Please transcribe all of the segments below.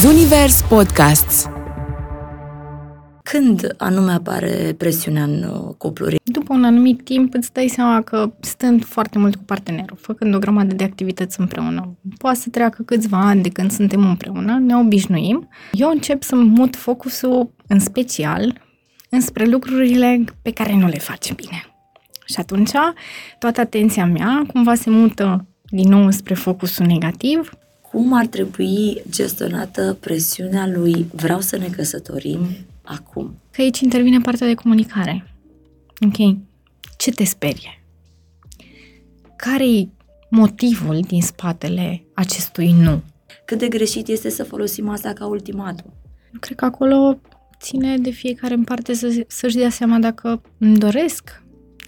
Zunivers Podcasts Când anume apare presiunea în uh, cupluri? După un anumit timp îți dai seama că stând foarte mult cu partenerul, făcând o grămadă de activități împreună. Poate să treacă câțiva ani de când suntem împreună, ne obișnuim. Eu încep să mut focusul în special înspre lucrurile pe care nu le face bine. Și atunci toată atenția mea cumva se mută din nou spre focusul negativ. Cum ar trebui gestionată presiunea lui vreau să ne căsătorim acum? Că aici intervine partea de comunicare. Ok. Ce te sperie? Care-i motivul din spatele acestui nu? Cât de greșit este să folosim asta ca ultimatum? Eu cred că acolo ține de fiecare în parte să, să-și dea seama dacă îmi doresc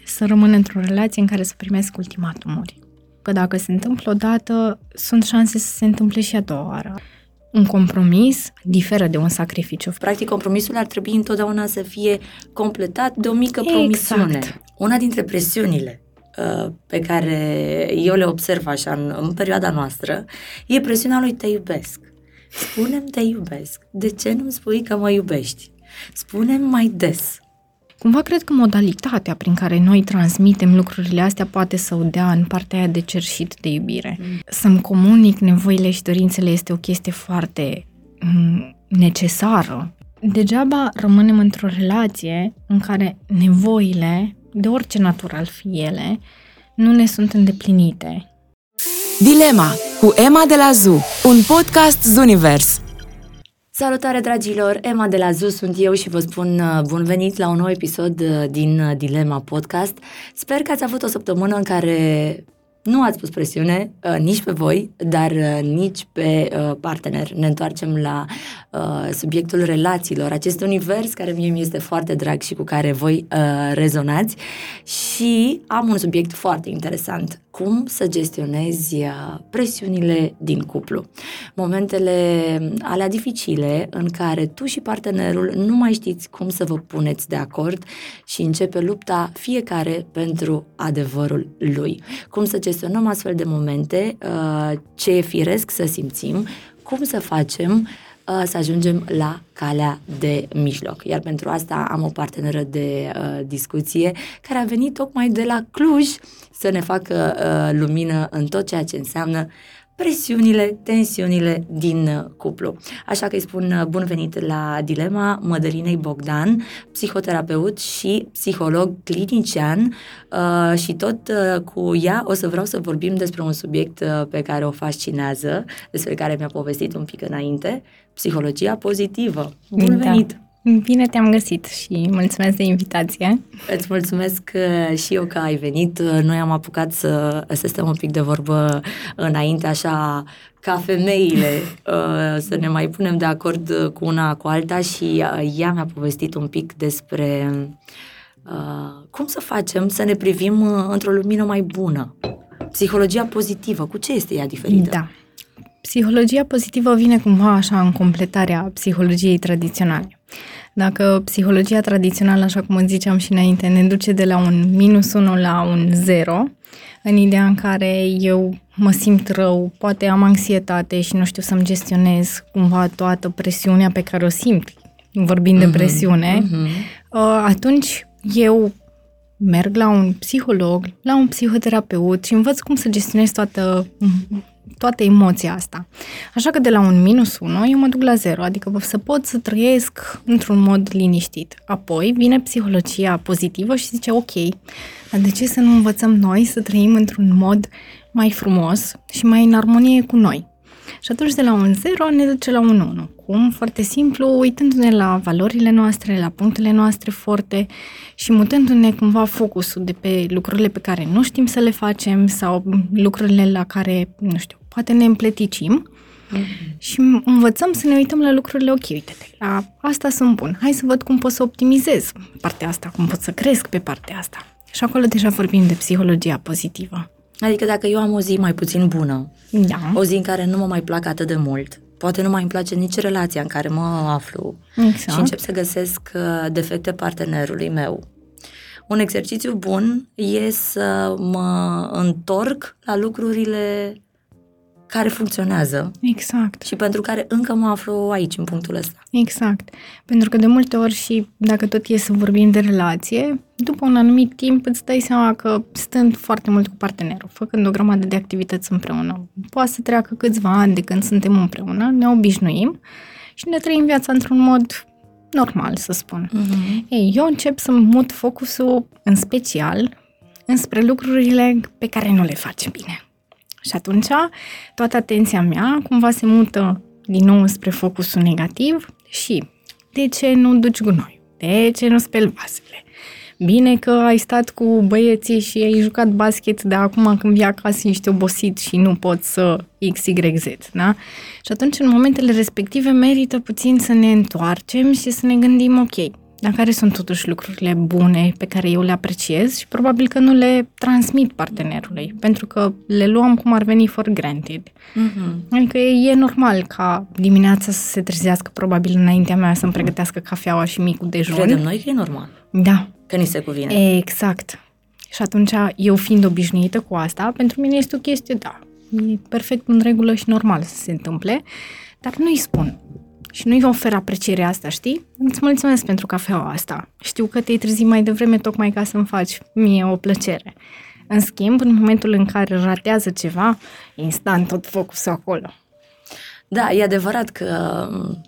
să rămân într-o relație în care să primesc ultimatumuri. Că dacă se întâmplă o dată, sunt șanse să se întâmple și a doua oară. Un compromis diferă de un sacrificiu. Practic, compromisul ar trebui întotdeauna să fie completat de o mică promisiune. Exact. Una dintre presiunile uh, pe care eu le observ așa în, în perioada noastră e presiunea lui te iubesc. Spune-mi te iubesc. De ce nu-mi spui că mă iubești? Spune-mi mai des. Cumva cred că modalitatea prin care noi transmitem lucrurile astea poate să o dea în partea aia de cerșit de iubire. Mm. Să-mi comunic nevoile și dorințele este o chestie foarte mm, necesară. Degeaba rămânem într-o relație în care nevoile, de orice natură al fi ele, nu ne sunt îndeplinite. Dilema cu Emma de la ZU, un podcast Zunivers. Salutare dragilor, Emma de la ZU sunt eu și vă spun uh, bun venit la un nou episod uh, din uh, Dilema Podcast. Sper că ați avut o săptămână în care nu ați pus presiune uh, nici pe voi, dar uh, nici pe uh, partener. Ne întoarcem la uh, subiectul relațiilor, acest univers care mie mi este foarte drag și cu care voi uh, rezonați și am un subiect foarte interesant. Cum să gestionezi uh, presiunile din cuplu. Momentele alea dificile în care tu și partenerul nu mai știți cum să vă puneți de acord și începe lupta fiecare pentru adevărul lui. Cum să gestionăm astfel de momente, uh, ce e firesc să simțim, cum să facem uh, să ajungem la calea de mijloc. Iar pentru asta am o parteneră de uh, discuție care a venit tocmai de la Cluj să ne facă uh, lumină în tot ceea ce înseamnă presiunile, tensiunile din uh, cuplu. Așa că îi spun uh, bun venit la Dilema Mădălinei Bogdan, psihoterapeut și psiholog clinician uh, și tot uh, cu ea o să vreau să vorbim despre un subiect uh, pe care o fascinează, despre care mi-a povestit un pic înainte, psihologia pozitivă. Bun Da. venit! Bine te-am găsit și mulțumesc de invitație. Îți mulțumesc uh, și eu că ai venit. Uh, Noi am apucat să, să stăm un pic de vorbă înainte, așa ca femeile, uh, să ne mai punem de acord uh, cu una cu alta și uh, ea mi-a povestit un pic despre uh, cum să facem să ne privim uh, într-o lumină mai bună. Psihologia pozitivă, cu ce este ea diferită? Da. Psihologia pozitivă vine cumva așa în completarea psihologiei tradiționale. Dacă psihologia tradițională, așa cum ziceam și înainte, ne duce de la un minus 1 la un 0, în ideea în care eu mă simt rău, poate am anxietate și nu știu să-mi gestionez cumva toată presiunea pe care o simt, vorbind de presiune, uh, atunci eu merg la un psiholog, la un psihoterapeut și învăț cum să gestionez toată, toată emoția asta. Așa că de la un minus 1 eu mă duc la 0, adică să pot să trăiesc într-un mod liniștit. Apoi vine psihologia pozitivă și zice ok, dar de ce să nu învățăm noi să trăim într-un mod mai frumos și mai în armonie cu noi? Și atunci de la un 0 ne duce la un 1. Cum? Foarte simplu, uitându-ne la valorile noastre, la punctele noastre forte și mutându-ne cumva focusul de pe lucrurile pe care nu știm să le facem sau lucrurile la care, nu știu, poate ne împleticim și învățăm să ne uităm la lucrurile, ok, uite la asta sunt bun, hai să văd cum pot să optimizez partea asta, cum pot să cresc pe partea asta. Și acolo deja vorbim de psihologia pozitivă. Adică dacă eu am o zi mai puțin bună, Da, o zi în care nu mă mai plac atât de mult, poate nu mai îmi place nici relația în care mă aflu exact. și încep să găsesc uh, defecte partenerului meu. Un exercițiu bun e să mă întorc la lucrurile care funcționează Exact. și pentru care încă mă aflu aici, în punctul ăsta. Exact. Pentru că de multe ori și dacă tot e să vorbim de relație, după un anumit timp îți dai seama că stând foarte mult cu partenerul, făcând o grămadă de activități împreună, poate să treacă câțiva ani de când suntem împreună, ne obișnuim și ne trăim viața într-un mod normal, să spun. Mm-hmm. Ei, eu încep să mut focusul în special înspre lucrurile pe care nu le faci bine. Și atunci toată atenția mea cumva se mută din nou spre focusul negativ și de ce nu duci gunoi? De ce nu speli vasele? Bine că ai stat cu băieții și ai jucat basket, dar acum când vii acasă ești obosit și nu poți să XYZ, da? Și atunci, în momentele respective, merită puțin să ne întoarcem și să ne gândim, ok, dar care sunt totuși lucrurile bune pe care eu le apreciez și probabil că nu le transmit partenerului, pentru că le luăm cum ar veni for granted. Mm-hmm. Adică e, e normal ca dimineața să se trezească probabil înaintea mea să-mi pregătească cafeaua și micul dejun. Credem noi că e normal, Da, că ni se cuvine. exact. Și atunci, eu fiind obișnuită cu asta, pentru mine este o chestie, da, e perfect în regulă și normal să se întâmple, dar nu-i spun. Și nu-i ofer aprecierea asta, știi? Îți mulțumesc pentru cafeaua asta. Știu că te-ai trezit mai devreme tocmai ca să-mi faci mie o plăcere. În schimb, în momentul în care ratează ceva, instant tot focusul acolo. Da, e adevărat că um,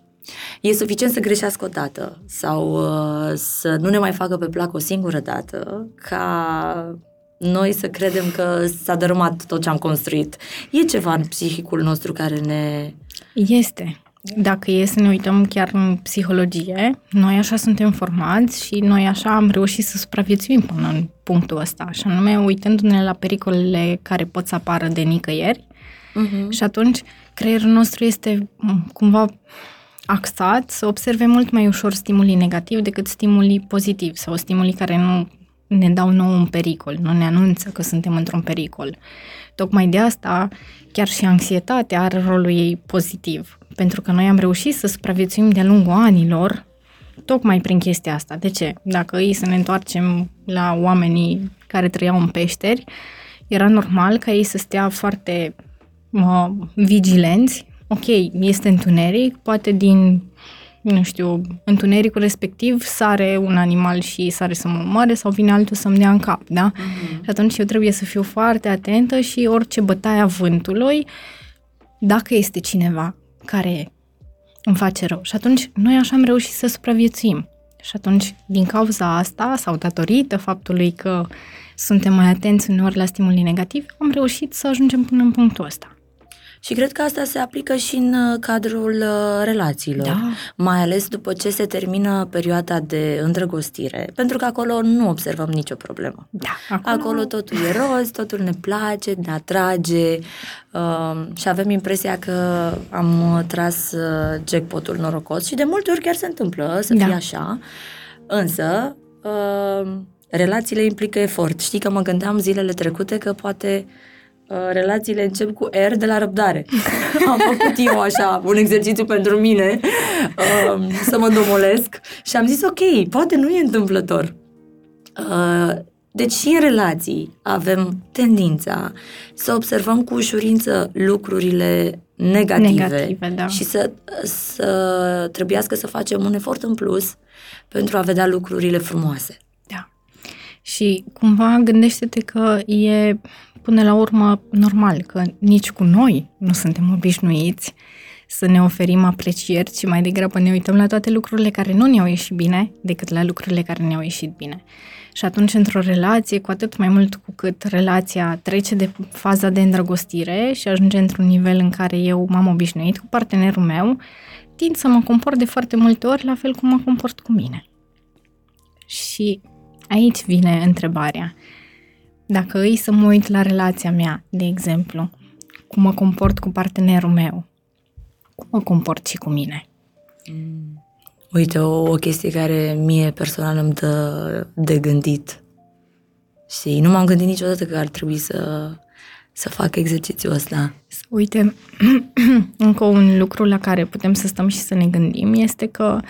e suficient să greșească o dată sau uh, să nu ne mai facă pe plac o singură dată ca noi să credem că s-a dărâmat tot ce am construit. E ceva în psihicul nostru care ne... Este. Dacă e să ne uităm chiar în psihologie, noi așa suntem formați și noi așa am reușit să supraviețuim până în punctul ăsta, și anume uitându-ne la pericolele care pot să apară de nicăieri Uh-huh. și atunci creierul nostru este m, cumva axat să observe mult mai ușor stimulii negativi decât stimulii pozitivi sau stimulii care nu ne dau nou un pericol, nu ne anunță că suntem într-un pericol. Tocmai de asta, chiar și anxietatea are rolul ei pozitiv, pentru că noi am reușit să supraviețuim de-a lungul anilor tocmai prin chestia asta. De ce? Dacă îi să ne întoarcem la oamenii care trăiau în peșteri, era normal ca ei să stea foarte uh, vigilenți. Ok, este întuneric, poate din nu știu, întunericul respectiv sare un animal și sare să mă omoare sau vine altul să-mi dea în cap, da? Uh-huh. Și atunci eu trebuie să fiu foarte atentă și orice bătaie a vântului, dacă este cineva care îmi face rău. Și atunci noi așa am reușit să supraviețuim. Și atunci, din cauza asta, sau datorită faptului că suntem mai atenți uneori la stimuli negativi, am reușit să ajungem până în punctul ăsta. Și cred că asta se aplică și în uh, cadrul uh, relațiilor, Da. mai ales după ce se termină perioada de îndrăgostire, pentru că acolo nu observăm nicio problemă. Da, Acolo totul e roz, totul ne place, ne atrage uh, și avem impresia că am uh, tras uh, jackpotul norocos și de multe ori chiar se întâmplă să fie Da. așa. Însă, uh, relațiile implică efort. Știi că mă gândeam zilele trecute că poate uh, relațiile încep cu R de la răbdare. Am făcut eu așa un exercițiu pentru mine uh, să mă domolesc și am zis ok, poate nu e întâmplător. Uh, deci și în relații avem tendința să observăm cu ușurință lucrurile negative, Negative, da. și să, să trebuiască să facem un efort în plus pentru a vedea lucrurile frumoase. Da. Și cumva gândește-te că e până la urmă normal că nici cu noi nu suntem obișnuiți să ne oferim aprecieri, ci mai degrabă ne uităm la toate lucrurile care nu ne-au ieșit bine decât la lucrurile care ne-au ieșit bine. Și atunci, într-o relație, cu atât mai mult cu cât relația trece de faza de îndrăgostire și ajunge într-un nivel în care eu m-am obișnuit cu partenerul meu, tind să mă comport de foarte multe ori la fel cum mă comport cu mine. Și aici vine întrebarea. Dacă îi să mă uit la relația mea, de exemplu, cum mă comport cu partenerul meu, cum mă comport și cu mine? Uite, o, o chestie care mie personal îmi dă de gândit. Și nu m-am gândit niciodată că ar trebui să, să fac exercițiul ăsta. Uite, încă un lucru la care putem să stăm și să ne gândim este că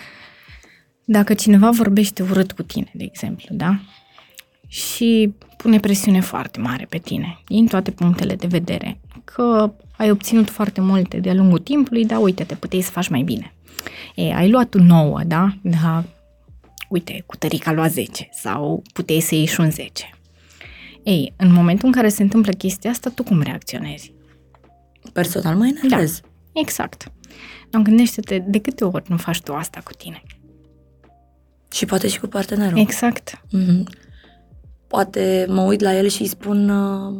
dacă cineva vorbește urât cu tine, de exemplu, da? Și pune presiune foarte mare pe tine, din toate punctele de vedere, că ai obținut foarte multe de-a lungul timpului, dar uite, te puteai să faci mai bine. E, ai luat un 9, da? Da, uite, cu tărica a luat 10 sau puteai să ieși și un 10. Ei, în momentul în care se întâmplă chestia asta, tu cum reacționezi? Personal mă enervez. Da, exact. Dar gândește-te, de câte ori nu faci tu asta cu tine? Și poate și cu partenerul. Exact. Mm-hmm. Poate mă uit la el și îi spun uh,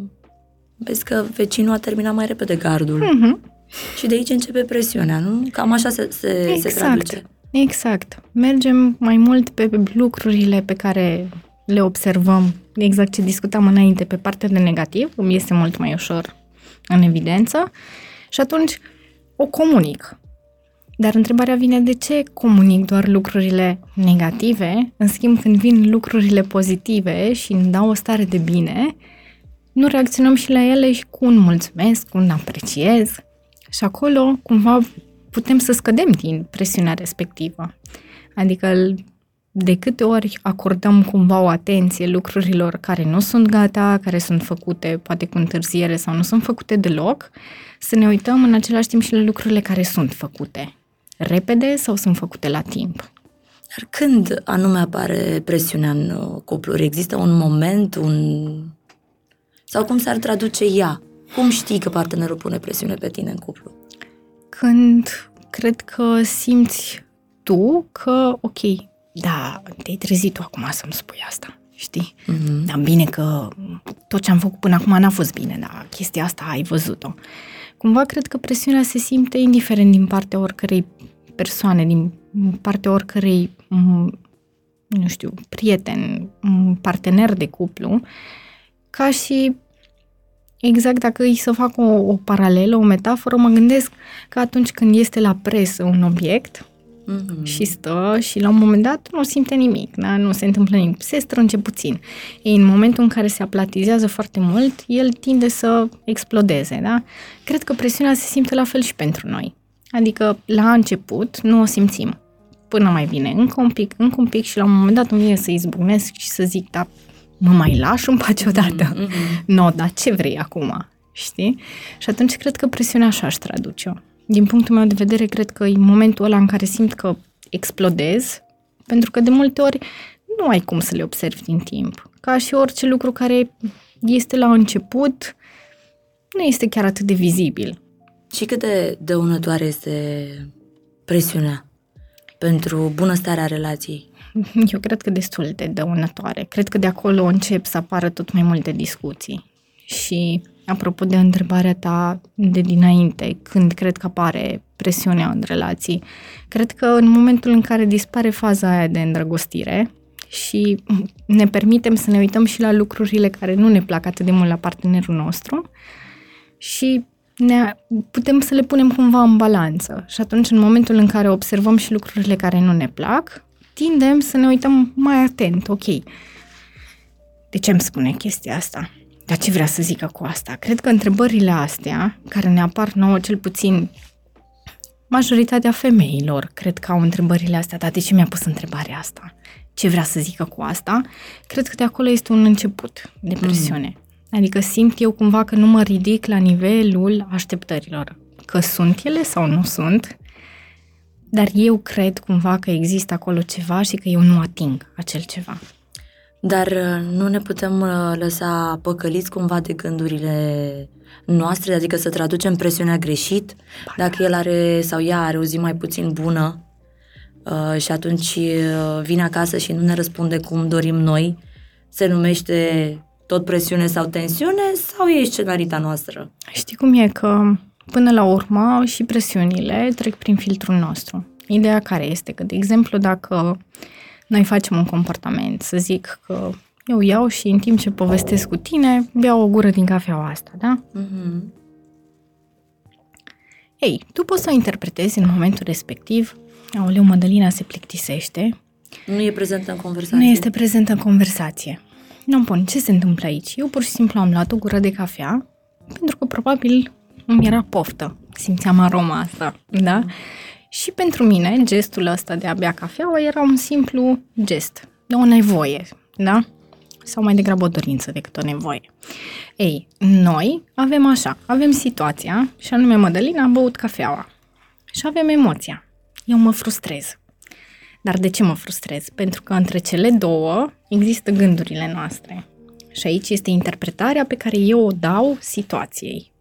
vezi că vecinul a terminat mai repede gardul. Mm-hmm. Și de aici începe presiunea, nu? Cam așa se, se, Exact. se traduce. Exact. Mergem mai mult pe lucrurile pe care le observăm, exact ce discutam înainte, pe partea de negativ, îmi este mult mai ușor în evidență și atunci o comunic. Dar întrebarea vine de ce comunic doar lucrurile negative, în schimb când vin lucrurile pozitive și îmi dau o stare de bine, nu reacționăm și la ele și cu un mulțumesc, cu un apreciez. Și acolo, cumva, putem să scădem din presiunea respectivă. Adică, de câte ori acordăm cumva o atenție lucrurilor care nu sunt gata, care sunt făcute poate cu întârziere sau nu sunt făcute deloc, să ne uităm în același timp și la lucrurile care sunt făcute repede sau sunt făcute la timp. Dar când anume apare presiunea în uh, cupluri? Există un moment, un... Sau cum s-ar traduce ea? Cum știi că partenerul pune presiune pe tine în cuplu? Când cred că simți tu că, ok, da, te-ai trezit tu acum să-mi spui asta, știi? Mm-hmm. Dar bine că tot ce am făcut până acum n-a fost bine, dar chestia asta ai văzut-o. Cumva cred că presiunea se simte indiferent din partea oricărei persoane, din partea oricărei, m, nu știu, prieten, m, partener de cuplu, ca și exact dacă îi să fac o, o paralelă, o metaforă, mă gândesc că atunci când este la presă un obiect, Mm-hmm. și stă și la un moment dat nu simte nimic, da? nu se întâmplă nimic, se strânge puțin. Ei, în momentul în care se aplatizează foarte mult, el tinde să explodeze. Da? Cred că presiunea se simte la fel și pentru noi. Adică la început nu o simțim. Până mai bine, încă un pic, încă un pic și la un moment dat îmi vine să izbucnesc și să zic, da, mă mai lași în pace odată. Mm-hmm. No, dar ce vrei acum? Știi? Și atunci cred că presiunea așa aș traduce-o. Din punctul meu de vedere, cred că e momentul ăla în care simt că explodez, pentru că de multe ori nu ai cum să le observi din timp. Ca și orice lucru care este la început, nu este chiar atât de vizibil. Și cât de dăunătoare este presiunea pentru bunăstarea relației? Eu cred că destul de dăunătoare. Cred că de acolo încep să apară tot mai multe discuții. Și apropo de întrebarea ta de dinainte, când cred că apare presiunea în relații, cred că în momentul în care dispare faza aia de îndrăgostire și ne permitem să ne uităm și la lucrurile care nu ne plac atât de mult la partenerul nostru și ne, putem să le punem cumva în balanță. Și atunci, în momentul în care observăm și lucrurile care nu ne plac, tindem să ne uităm mai atent. Ok, de ce îmi spune chestia asta? Dar ce vrea să zică cu asta? Cred că întrebările astea, care ne apar nouă cel puțin majoritatea femeilor, cred că au întrebările astea, dar de ce mi-a pus întrebarea asta? Ce vrea să zică cu asta? Cred că de acolo este un început de presiune. Mm. Adică simt eu cumva că nu mă ridic la nivelul așteptărilor. Că sunt ele sau nu sunt, dar eu cred cumva că există acolo ceva și că eu nu ating acel ceva. Dar uh, nu ne putem uh, lăsa păcăliți cumva de gândurile noastre, adică să traducem presiunea greșit, dacă el are sau ea are o zi mai puțin bună uh, și atunci vine acasă și nu ne răspunde cum dorim noi, se numește tot presiune sau tensiune sau e scenarita noastră? Știi cum e că până la urmă și presiunile trec prin filtrul nostru. Ideea care este că, de exemplu, dacă noi facem un comportament, să zic că eu iau și în timp ce povestesc cu tine, beau o gură din cafeaua asta, da? Mm-hmm. Ei, tu poți să o interpretezi în momentul respectiv, aoleu, Mădălina se plictisește, Nu e prezentă în conversație. nu este prezentă în conversație. Nu bun, ce se întâmplă aici? Eu pur și simplu am luat o gură de cafea, pentru că probabil îmi era poftă. Simțeam aroma asta, da? Și pentru mine, gestul ăsta de a bea cafeaua era un simplu gest, de o nevoie, da? sau mai degrabă o dorință decât o nevoie. Ei, noi avem așa, avem situația și anume Mădălina a băut cafeaua și avem emoția. Eu mă frustrez. Dar de ce mă frustrez? Pentru că între cele două există gândurile noastre. Și aici este interpretarea pe care eu o dau situației.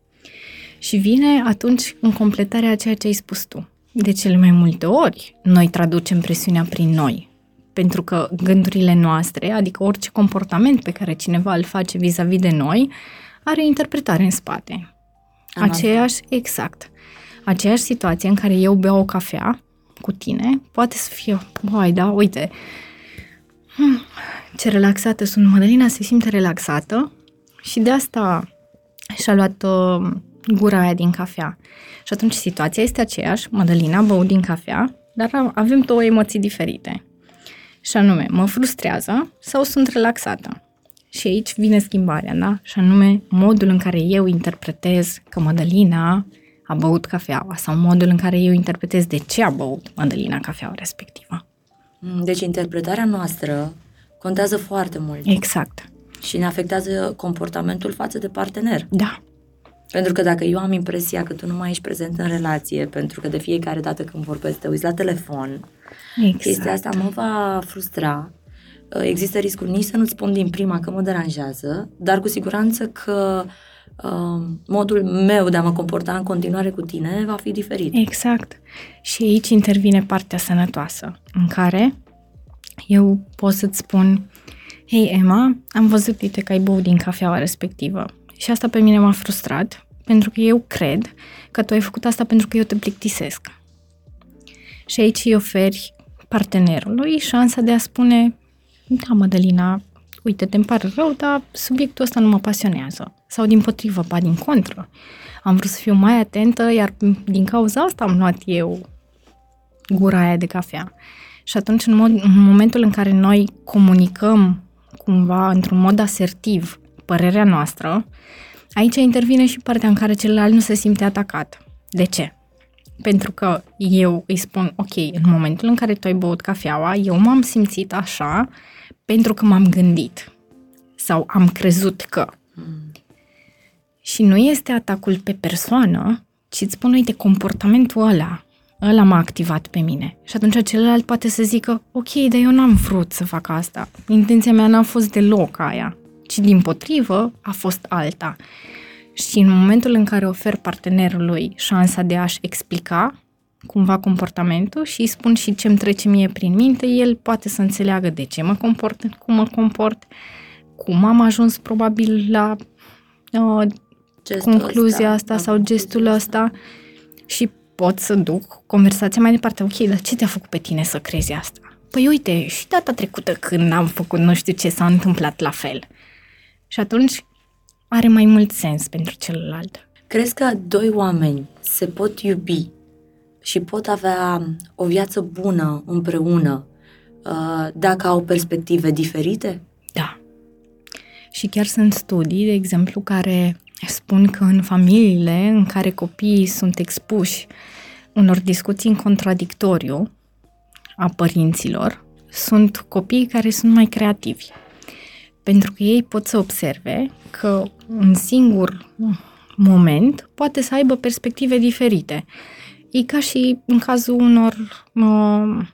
Și vine atunci în completarea a ceea ce ai spus tu. De cele mai multe ori, noi traducem presiunea prin noi. Pentru că gândurile noastre, adică orice comportament pe care cineva îl face vis-a-vis de noi, are interpretare în spate. Am Aceeași, exact. Aceeași situație în care eu beau o cafea cu tine, poate să fie, băi, da, uite, hmm, ce relaxată sunt. Madalina se simte relaxată și de asta și-a luat uh, gura aia din cafea. Și atunci situația este aceeași, Madalina a băut din cafea, dar avem două emoții diferite. Și anume, mă frustrează sau sunt relaxată. Și aici vine schimbarea, da? Și anume, modul în care eu interpretez că Madalina a băut cafeaua sau modul în care eu interpretez de ce a băut Madalina cafeaua respectivă. Mm, Deci interpretarea noastră contează foarte mult Exact. și ne afectează comportamentul față de partener. Da. Pentru că dacă eu am impresia că tu nu mai ești prezent în relație, pentru că de fiecare dată când vorbesc te uiți la telefon, Exact. chestia asta mă va frustra. Uh, Există riscul nici să nu-ți spun din prima că mă deranjează, dar cu siguranță că uh, modul meu de a mă comporta în continuare cu tine va fi diferit. Exact. Și aici intervine partea sănătoasă, în care eu pot să-ți spun Hei, Emma, am văzut, uite, că ai băut din cafeaua respectivă. Și asta pe mine m-a frustrat, pentru că eu cred că tu ai făcut asta pentru că eu te plictisesc. Și aici îi oferi partenerului șansa de a spune da, Mădălina, uite, te pare rău, dar subiectul ăsta nu mă pasionează. Sau din potrivă, ba din contră. Am vrut să fiu mai atentă, iar din cauza asta am luat eu gura aia de cafea. Și atunci, în, mod, în momentul în care noi comunicăm cumva într-un mod asertiv părerea noastră, aici intervine și partea în care celălalt nu se simte atacat. De ce? Pentru că eu îi spun, ok, în momentul în care tu ai băut cafeaua, eu m-am simțit așa pentru că m-am gândit sau am crezut că. Și nu este atacul pe persoană, ci îți spun, uite, comportamentul ăla, ăla m-a activat pe mine. Și atunci celălalt poate să zică, ok, dar eu n-am vrut să fac asta. Intenția mea n-a fost deloc aia, ci din potrivă a fost alta. Și în momentul în care ofer partenerului șansa de a-și explica cumva comportamentul și îi spun și ce-mi trece mie prin minte, el poate să înțeleagă de ce mă comport, cum mă comport, cum am ajuns probabil la uh, Gestul concluzia ăsta, asta la sau concluzia gestul ăsta și pot să duc conversația mai departe. Ok, dar ce te-a făcut pe tine să crezi asta? Păi uite, și data trecută când am făcut nu știu ce s-a întâmplat la fel. Și atunci are mai mult sens pentru celălalt. Crezi că doi oameni se pot iubi și pot avea o viață bună împreună uh, dacă au perspective diferite? Da. Și chiar sunt studii, de exemplu, care spun că în familiile în care copiii sunt expuși unor discuții în contradictoriu a părinților, sunt copiii care sunt mai creativi. Pentru că ei pot să observe că un singur moment poate să aibă perspective diferite. E ca și în cazul unor, uh,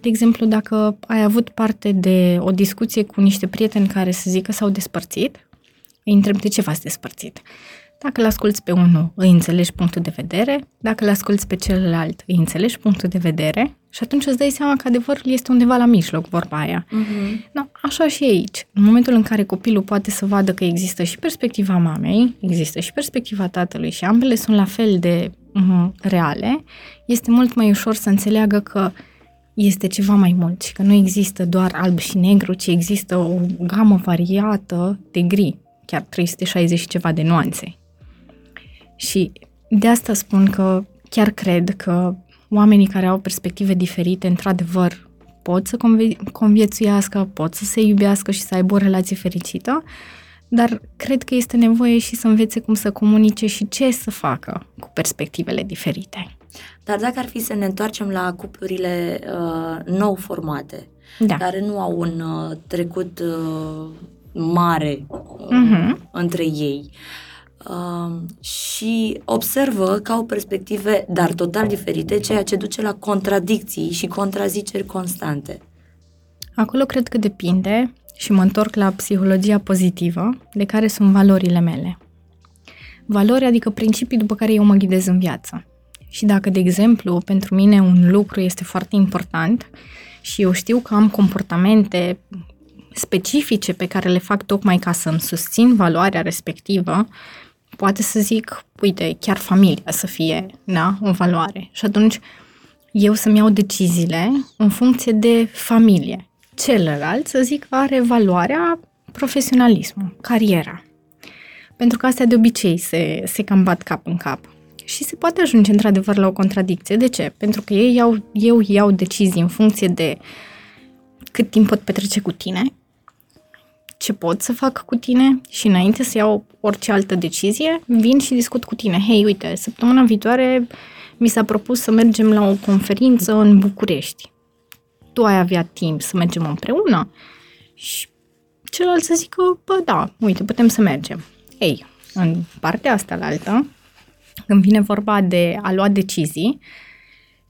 de exemplu, dacă ai avut parte de o discuție cu niște prieteni care să zică s-au despărțit, îi întreb de ce v-ați despărțit. Dacă îl asculți pe unul, îi înțelegi punctul de vedere, dacă îl asculți pe celălalt, îi înțelegi punctul de vedere și atunci îți dai seama că adevărul este undeva la mijloc, vorba aia. Uh-huh. Da, așa și aici. În momentul în care copilul poate să vadă că există și perspectiva mamei, există și perspectiva tatălui și ambele sunt la fel de uh, reale, este mult mai ușor să înțeleagă că este ceva mai mult și că nu există doar alb și negru, ci există o gamă variată de gri, chiar 360 și ceva de nuanțe. Și de asta spun că chiar cred că oamenii care au perspective diferite, într-adevăr, pot să convie- conviețuiască, pot să se iubească și să aibă o relație fericită, dar cred că este nevoie și să învețe cum să comunice și ce să facă cu perspectivele diferite. Dar dacă ar fi să ne întoarcem la cuplurile uh, nou formate, Da. care nu au un uh, trecut uh, mare uh-huh. între ei. Uh, și observă că au perspective, dar total diferite, ceea ce duce la contradicții și contraziceri constante. Acolo cred că depinde și mă întorc la psihologia pozitivă, de care sunt valorile mele. Valori adică principii după care eu mă ghidez în viață. Și dacă, de exemplu, pentru mine un lucru este foarte important și eu știu că am comportamente specifice pe care le fac tocmai ca să-mi susțin valoarea respectivă, poate să zic, uite, chiar familia să fie, da, o valoare. Și atunci eu să-mi iau deciziile în funcție de familie. Celălalt, să zic, are valoarea profesionalismul, cariera. Pentru că astea de obicei se, se cam bat cap în cap. Și se poate ajunge într-adevăr la o contradicție. De ce? Pentru că ei iau, eu iau decizii în funcție de cât timp pot petrece cu tine, ce pot să fac cu tine și înainte să iau orice altă decizie, vin și discut cu tine. Hei, uite, săptămâna viitoare mi s-a propus să mergem la o conferință în București. Tu ai avea timp să mergem împreună? Și celălalt să zică, bă, da, uite, putem să mergem. Ei, în partea asta la altă, când vine vorba de a lua decizii,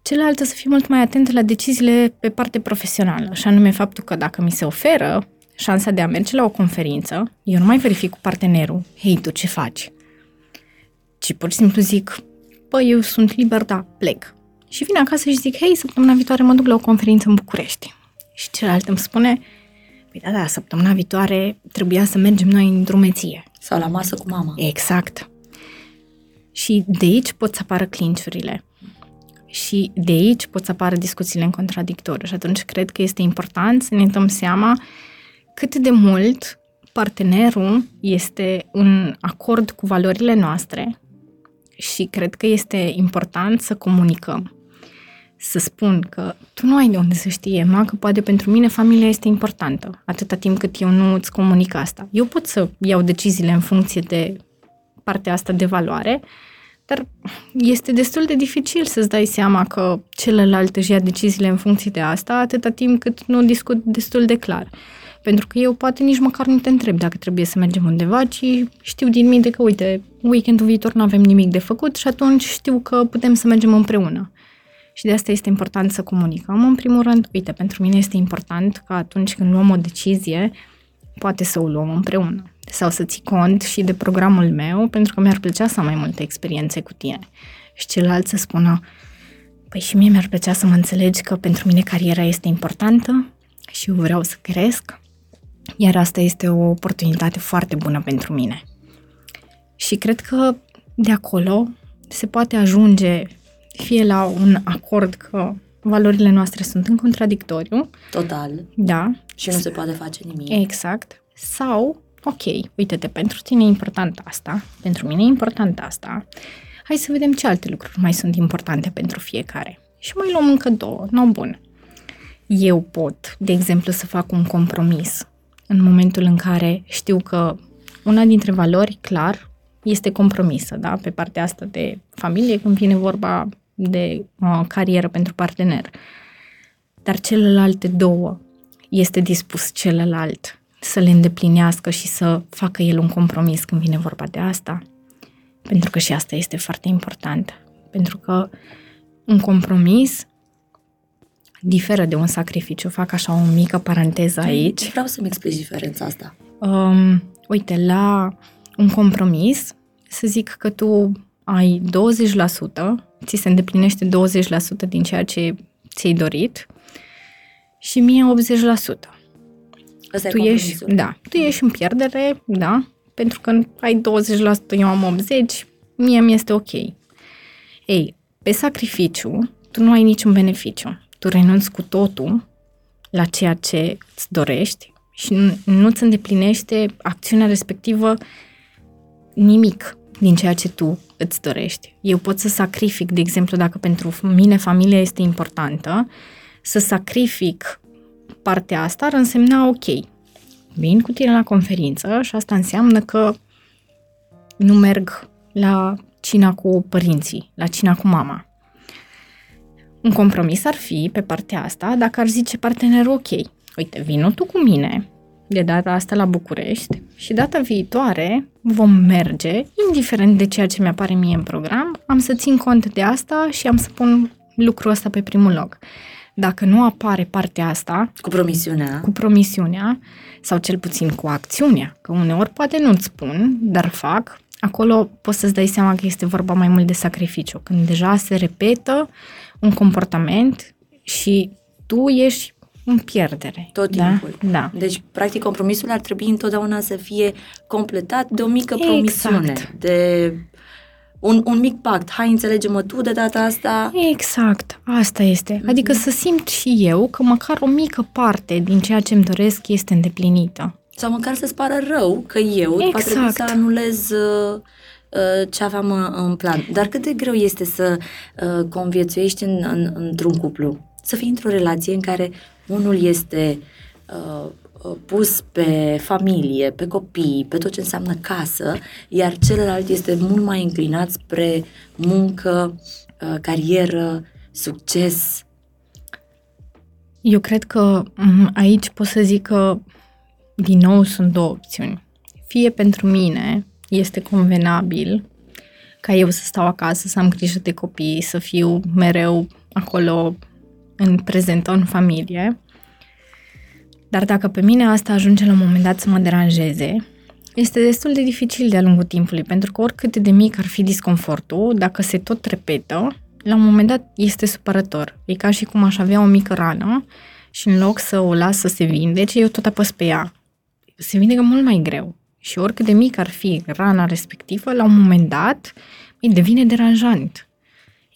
celălalt să fie mult mai atent la deciziile pe parte profesională, și anume faptul că dacă mi se oferă șansa de a merge la o conferință, eu nu mai verific cu partenerul, hei, tu ce faci? Ci pur și simplu zic, păi, eu sunt liber, da, plec. Și vin acasă și zic, hei, săptămâna viitoare mă duc la o conferință în București. Și celălalt îmi spune, păi da, da, săptămâna viitoare trebuia să mergem noi în drumeție. Sau la masă cu mama. Exact. Și de aici pot să apară clinciurile. Și de aici pot să apară discuțiile în contradictoriu. Și atunci cred că este important să ne dăm seama cât de mult partenerul este în acord cu valorile noastre și cred că este important să comunicăm. Să spun că tu nu ai de unde să știi, Emma, că poate pentru mine familia este importantă, atâta timp cât eu nu îți comunic asta. Eu pot să iau deciziile în funcție de partea asta de valoare, dar este destul de dificil să-ți dai seama că celălalt își ia deciziile în funcție de asta, atâta timp cât nu discut destul de clar. Pentru că eu poate nici măcar nu te întreb dacă trebuie să mergem undeva, ci știu din minte că, uite, weekendul viitor nu avem nimic de făcut și atunci știu că putem să mergem împreună. Și de asta este important să comunicăm. În primul rând, uite, pentru mine este important că atunci când luăm o decizie, poate să o luăm împreună. Sau să ții cont și de programul meu, pentru că mi-ar plăcea să am mai multe experiențe cu tine. Și celălalt să spună, păi și mie mi-ar plăcea să mă înțelegi că pentru mine cariera este importantă și eu vreau să cresc iar asta este o oportunitate foarte bună pentru mine. Și cred că de acolo se poate ajunge fie la un acord că valorile noastre sunt în contradictoriu. Total. Da. Și nu se poate face nimic. Exact. Sau, ok, uite-te, pentru tine e important asta, pentru mine e important asta, hai să vedem ce alte lucruri mai sunt importante pentru fiecare. Și mai luăm încă două. No, bun. Eu pot, de exemplu, să fac un compromis în momentul în care știu că una dintre valori, clar, este compromisă, da? Pe partea asta de familie, când vine vorba de uh, carieră pentru partener. Dar celelalte două este dispus celălalt să le îndeplinească și să facă el un compromis când vine vorba de asta. Pentru că și asta este foarte important. Pentru că un compromis diferă de un sacrificiu. Fac așa o mică paranteză aici. Vreau să-mi explici diferența asta. Um, uite, la un compromis, să zic că tu ai 20%, ți se îndeplinește 20% din ceea ce ți-ai dorit și mie 80%. Asta tu ești, da, tu ești în pierdere, da, pentru că ai 20%, eu am 80%, mie mi este ok. Ei, pe sacrificiu, tu nu ai niciun beneficiu tu renunți cu totul la ceea ce îți dorești și nu, nu-ți îndeplinește acțiunea respectivă nimic din ceea ce tu îți dorești. Eu pot să sacrific, de exemplu, dacă pentru mine familia este importantă, să sacrific partea asta ar însemna ok. Vin cu tine la conferință și asta înseamnă că nu merg la cina cu părinții, la cina cu mama. Un compromis ar fi, pe partea asta, dacă ar zice partenerul, ok, uite, vină tu cu mine, de data asta la București și data viitoare vom merge, indiferent de ceea ce mi-apare mie în program, am să țin cont de asta și am să pun lucrul ăsta pe primul loc. Dacă nu apare partea asta, Cu promisiunea. cu promisiunea, sau cel puțin cu acțiunea, că uneori poate nu-ți spun, dar fac, acolo poți să-ți dai seama că este vorba mai mult de sacrificiu, când deja se repetă un comportament și tu ești în pierdere. Tot da? timpul. Da. Deci, practic, compromisul ar trebui întotdeauna să fie completat de o mică Exact. promisiune, de un, un mic pact. Hai, înțelege-mă tu de data asta. Exact, asta este. Adică să simt și eu că măcar o mică parte din ceea ce îmi doresc este îndeplinită. Sau măcar să-ți pară rău că eu va trebui Exact. să anulez uh, uh, ce aveam uh, în plan. Dar cât de greu este să uh, conviețuiești în, în, într-un cuplu? Să fii într-o relație în care unul este uh, uh, pus pe familie, pe copii, pe tot ce înseamnă casă, iar celălalt este mult mai înclinat spre muncă, uh, carieră, succes. Eu cred că m, aici pot să zic că din nou sunt două opțiuni. Fie pentru mine este convenabil ca eu să stau acasă, să am grijă de copii, să fiu mereu acolo în prezentă în familie. Dar dacă pe mine asta ajunge la un moment dat să mă deranjeze, este destul de dificil de-a lungul timpului, pentru că oricât de mic ar fi disconfortul, dacă se tot repetă, la un moment dat este supărător. E ca și cum aș avea o mică rană și în loc să o las să se vindece, eu tot apăs pe ea. Se vindecă mult mai greu. Și oricât de mic ar fi rana respectivă, la un moment dat îi devine deranjant.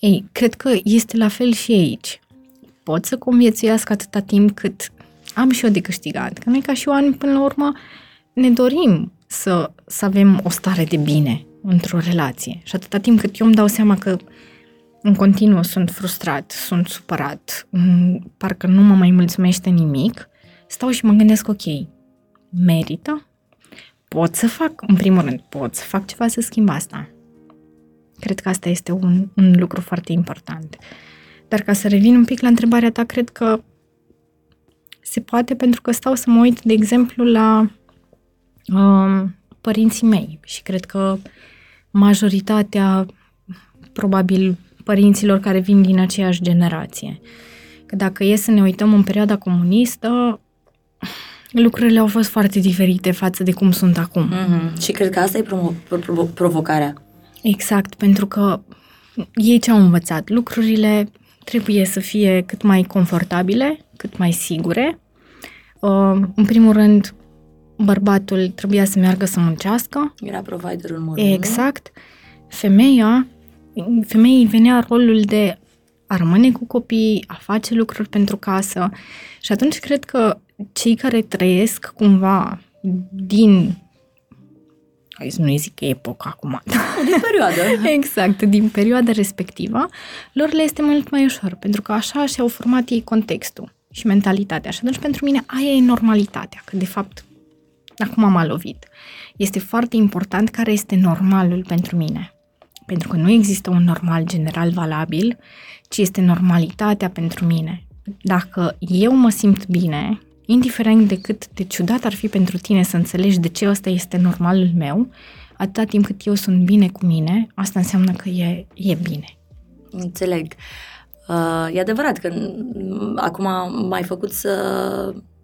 Ei, cred că este la fel și aici. Pot să conviețuiască atâta timp cât am și eu de câștigat. Că noi ca și oameni, până la urmă, ne dorim să, să avem o stare de bine într-o relație. Și atâta timp cât eu îmi dau seama că în continuu sunt frustrat, sunt supărat, m, parcă nu mă mai mulțumește nimic, stau și mă gândesc, ok, merită? Pot să fac, în primul rând, pot să fac ceva să schimb asta. Cred că asta este un, un lucru foarte important. Dar ca să revin un pic la întrebarea ta, cred că se poate pentru că stau să mă uit, de exemplu, la um, părinții mei și cred că majoritatea, probabil, părinților care vin din aceeași generație. Că dacă e să ne uităm în perioada comunistă, lucrurile au fost foarte diferite față de cum sunt acum. Mm-hmm. Și cred că asta e provo- provo- provocarea. Exact, pentru că ei ce au învățat? Lucrurile trebuie să fie cât mai confortabile, cât mai sigure. Uh, în primul rând, bărbatul trebuia să meargă să muncească. Era providerul numărul unu. Exact. Femeia, femeii venea rolul de a rămâne cu copiii, a face lucruri pentru casă. Și atunci cred că cei care trăiesc cumva din hai să nu zic epoca acum, Din perioadă. exact, din perioada respectivă, lor le este mult mai ușor, pentru că așa și-au format ei contextul și mentalitatea. Și atunci, pentru mine, aia e normalitatea, că de fapt, acum m-a lovit. Este foarte important care este normalul pentru mine. Pentru că nu există un normal general valabil, ci este normalitatea pentru mine. Dacă eu mă simt bine, indiferent de cât de ciudat ar fi pentru tine să înțelegi de ce ăsta este normalul meu, atâta timp cât eu sunt bine cu mine, asta înseamnă că e, e bine. Înțeleg. Uh, e adevărat că mm, acum m-ai făcut să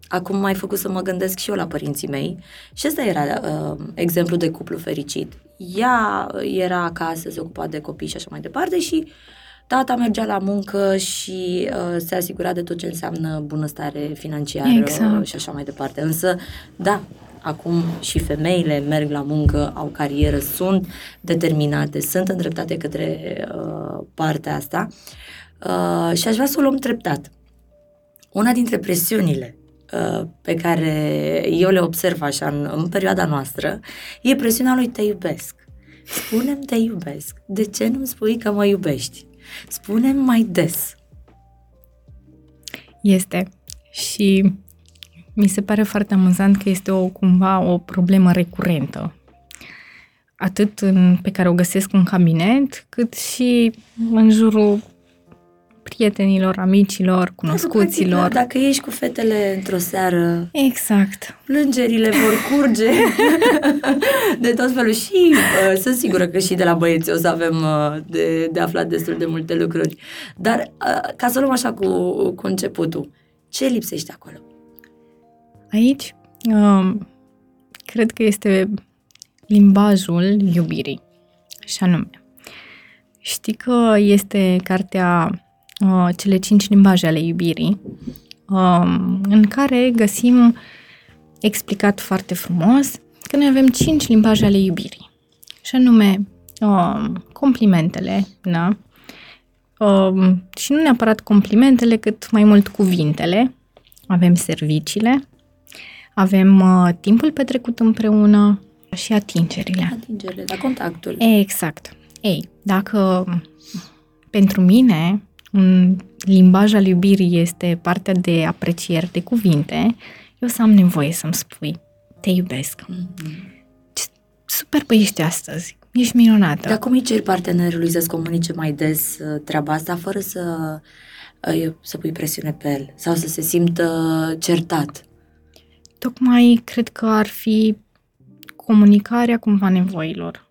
acum m-ai făcut să mă gândesc și eu la părinții mei și ăsta era uh, exemplu de cuplu fericit. Ea era acasă, se ocupa de copii și așa mai departe și tata mergea la muncă și uh, se asigura de tot ce înseamnă bunăstare financiară Exact. și așa mai departe. Însă, da, acum și femeile merg la muncă, au carieră, sunt determinate, sunt îndreptate către uh, partea asta uh, și aș vrea să o luăm treptat. Una dintre presiunile uh, pe care eu le observ așa în, în perioada noastră e presiunea lui te iubesc. Spune-mi te iubesc. De ce nu-mi spui că mă iubești? Spune-mi mai des. Este. Și mi se pare foarte amuzant că este o cumva o problemă recurentă. Atât în, pe care o găsesc în cabinet, cât și în jurul prietenilor, amicilor, cunoscuților. Practic, dacă ești cu fetele într-o seară, Exact. plângerile vor curge de tot felul și uh, sunt sigură că și de la băieți o să avem uh, de, de aflat destul de multe lucruri. Dar uh, ca să o luăm așa cu, cu începutul, ce lipsește acolo? Aici, um, cred că este limbajul iubirii. Și anume, știi că este cartea uh, Cele cinci limbaje ale iubirii, um, în care găsim explicat foarte frumos că noi avem cinci limbaje ale iubirii. Și anume, um, complimentele, da? Um, și nu neapărat complimentele, cât mai mult cuvintele. Avem serviciile, avem uh, timpul petrecut împreună și atingerile. Atingerile, la contactul. Exact. Ei, dacă pentru mine un limbaj al iubirii este partea de apreciere de cuvinte, eu să am nevoie să-mi spui te iubesc. Mm-hmm. Super pe ești astăzi. Ești minunată. Dar cum îi ceri partenerului să-ți comunice mai des uh, treaba asta fără să, uh, să pui presiune pe el sau să se simtă certat? Tocmai cred că ar fi comunicarea cumva nevoilor.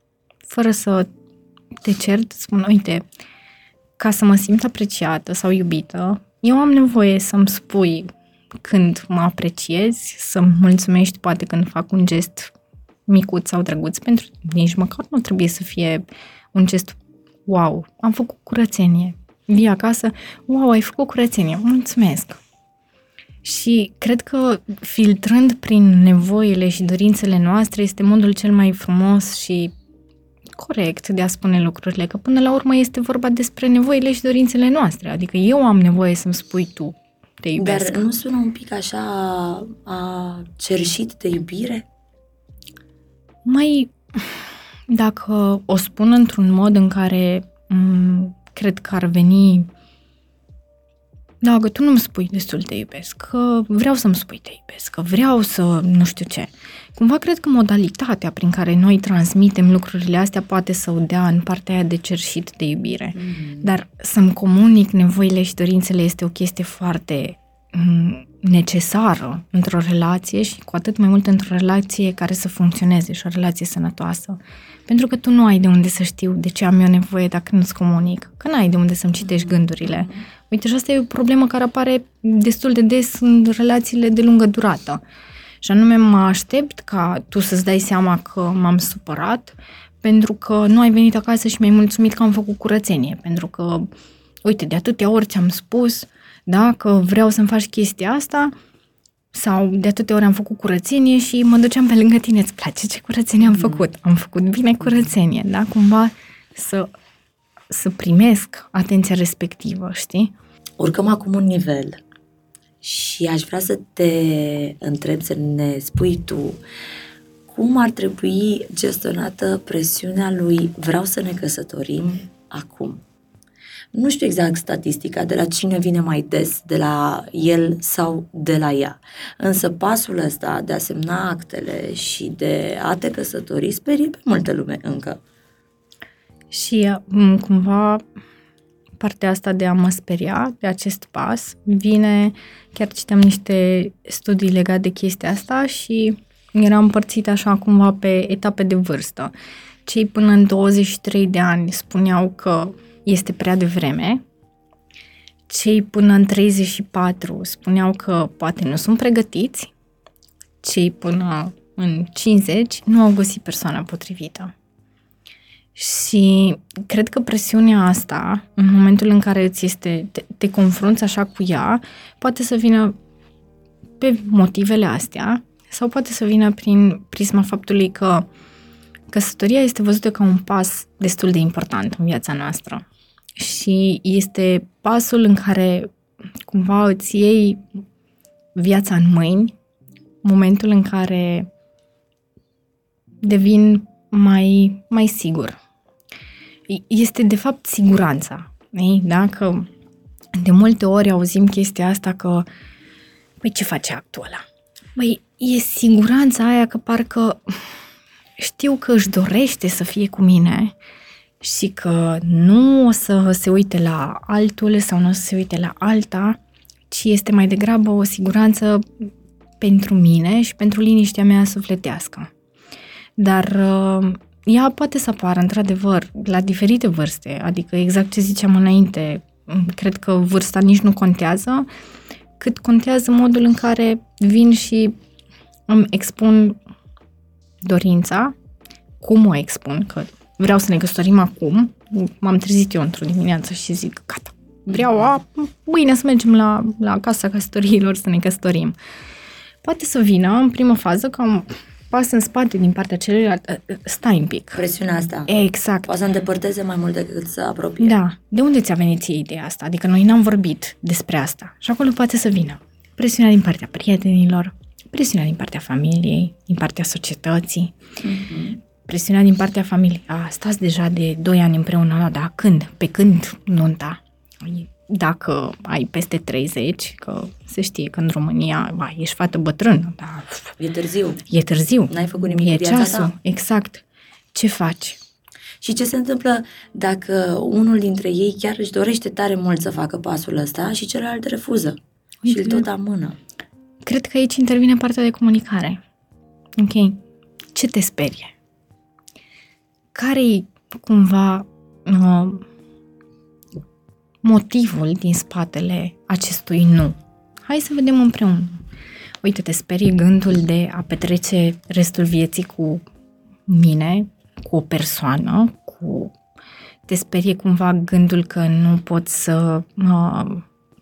Fără să te cert, spun, uite, ca să mă simt apreciată sau iubită, eu am nevoie să-mi spui când mă apreciezi, să-mi mulțumești poate când fac un gest micuț sau drăguț, pentru nici măcar nu trebuie să fie un gest wow, am făcut curățenie. Vii acasă, wow, ai făcut curățenie, mulțumesc. Și cred că filtrând prin nevoile și dorințele noastre este modul cel mai frumos și corect de a spune lucrurile, că până la urmă este vorba despre nevoile și dorințele noastre. Adică eu am nevoie să-mi spui tu, te iubesc. Dar nu sună un pic așa a cerșit de iubire? Mai, dacă o spun într-un mod în care m- cred că ar veni da, că tu nu-mi spui destul te iubesc, că vreau să-mi spui te iubesc, că vreau să nu știu ce. Cumva cred că modalitatea prin care noi transmitem lucrurile astea poate să o dea în partea aia de cerșit de iubire. Mm-hmm. Dar să-mi comunic nevoile și dorințele este o chestie foarte mm, necesară într-o relație și cu atât mai mult într-o relație care să funcționeze și o relație sănătoasă. Pentru că tu nu ai de unde să știu de ce am eu nevoie dacă nu-ți comunic, că n-ai de unde să-mi citești gândurile. Uite, și asta e o problemă care apare destul de des în relațiile de lungă durată. Și anume mă aștept ca tu să-ți dai seama că m-am supărat pentru că nu ai venit acasă și mi-ai mulțumit că am făcut curățenie. Pentru că, uite, de atâtea ori ți-am spus da, că vreau să-mi faci chestia asta sau de atâtea ori am făcut curățenie și mă duceam pe lângă tine, îți place ce curățenie am mm. făcut? Am făcut bine curățenie, da? Cumva să, să primesc atenția respectivă, știi? Urcăm acum un nivel și aș vrea să te întreb, să ne spui tu cum ar trebui gestionată presiunea lui vreau să ne căsătorim acum. Nu știu exact statistica de la cine vine mai des, de la el sau de la ea. Însă pasul ăsta de a semna actele și de a te căsători sperie pe multă lume încă. Și mm, cumva partea asta de a mă speria de acest pas vine, chiar citeam niște studii legate de chestia asta și era împărțit așa cumva pe etape de vârstă. Cei până în 23 de ani spuneau că este prea devreme. Cei până în 34 spuneau că poate nu sunt pregătiți. Cei până în 50 nu au găsit persoana potrivită. Și cred că presiunea asta, în momentul în care ți este, te, te confrunți așa cu ea, poate să vină pe motivele astea sau poate să vină prin prisma faptului că căsătoria este văzută ca un pas destul de important în viața noastră și este pasul în care cumva îți iei viața în mâini, momentul în care devin mai, mai sigur. Este de fapt siguranța. Ei? Dacă de multe ori auzim chestia asta că păi ce face actul ăla? Băi, e siguranța aia că parcă știu că își dorește să fie cu mine și că nu o să se uite la altul sau nu o să se uite la alta, ci este mai degrabă o siguranță pentru mine și pentru liniștea mea sufletească. Dar uh, ea poate să apară, într-adevăr, la diferite vârste, adică exact ce ziceam înainte, cred că vârsta nici nu contează, cât contează modul în care vin și îmi expun dorința, cum o expun, că vreau să ne căsătorim acum, m-am trezit eu într-o dimineață și zic, gata, vreau a, mâine să mergem la, la casa căsătoriilor să ne căsătorim. Poate să vină în primă fază ca un pas în spate din partea celuilalt, ă, ă, stai un pic. Presiunea asta. Exact. Poate să îndepărteze mai mult decât să apropie. Da. De unde ți-a venit ție ideea asta? Adică noi n-am vorbit despre asta. Și acolo poate să vină presiunea din partea prietenilor, presiunea din partea familiei, din partea societății, mm-hmm. presiunea din partea familiei. A, stați deja de 2 ani împreună, da, când? Pe când nunta? Dacă ai peste 30, că se știe că în România ba, ești fată bătrână, da. E târziu. E târziu. N-ai făcut nimic e în viața ceasul, ta. exact. Ce faci? Și ce se întâmplă dacă unul dintre ei chiar își dorește tare mult să facă pasul ăsta și celălalt refuză și îl tot amână? Cred că aici intervine partea de comunicare. Ok. Ce te sperie? Care-i cumva uh, motivul din spatele acestui nu? Hai să vedem împreună. Uite, te sperie gândul de a petrece restul vieții cu mine, cu o persoană, cu... Te sperie cumva gândul că nu poți să uh,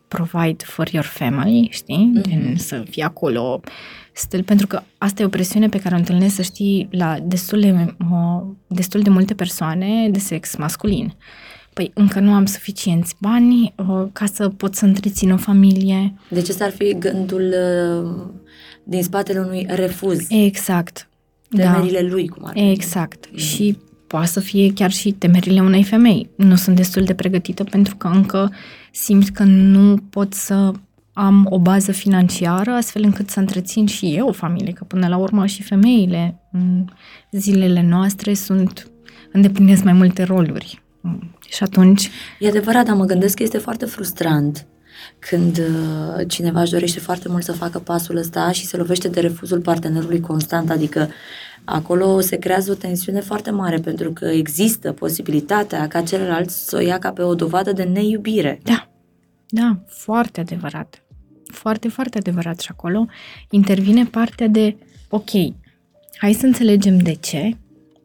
provide for your family, știi? Mm-hmm. Gen, să fii acolo stil, pentru că asta e o presiune pe care o întâlnesc, să știi, la destul de, uh, destul de multe persoane de sex masculin. Păi încă nu am suficienți bani uh, ca să pot să întrețin o familie. Deci ăsta ar fi gândul uh, din spatele unui refuz. Exact. Temerile da. lui, cum ar fi. Exact. Mm. Și poate să fie chiar și temerile unei femei. Nu sunt destul de pregătită pentru că încă simt că nu pot să am o bază financiară astfel încât să întrețin și eu o familie, că până la urmă și femeile în zilele noastre sunt îndeplinesc mai multe roluri. Și atunci... E adevărat, dar mă gândesc că este foarte frustrant când uh, cineva își dorește foarte mult să facă pasul ăsta și se lovește de refuzul partenerului constant, adică acolo se creează o tensiune foarte mare pentru că există posibilitatea ca celălalt să o ia ca pe o dovadă de neiubire. Da, da, foarte adevărat. Foarte, foarte adevărat și acolo intervine partea de, ok, hai să înțelegem de ce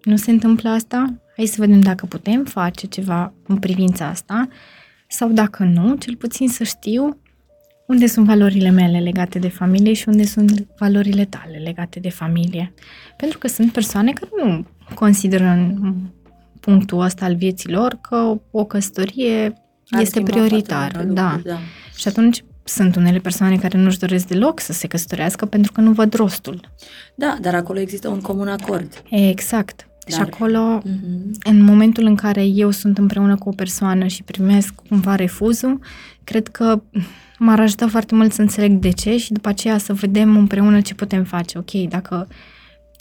nu se întâmplă asta, hai să vedem dacă putem face ceva în privința asta sau dacă nu, cel puțin să știu unde sunt valorile mele legate de familie și unde sunt valorile tale legate de familie. Pentru că sunt persoane care nu consideră în punctul ăsta al vieții lor că o căsătorie Ar este prioritară. Da. da. Și atunci sunt unele persoane care nu-și doresc deloc să se căsătorească pentru că nu văd rostul. Da, dar acolo există un comun acord. Exact. Dar... Și acolo, uh-huh. în momentul în care eu sunt împreună cu o persoană și primesc cumva refuzul, cred că m-ar ajuta foarte mult să înțeleg de ce și după aceea să vedem împreună ce putem face. Ok, dacă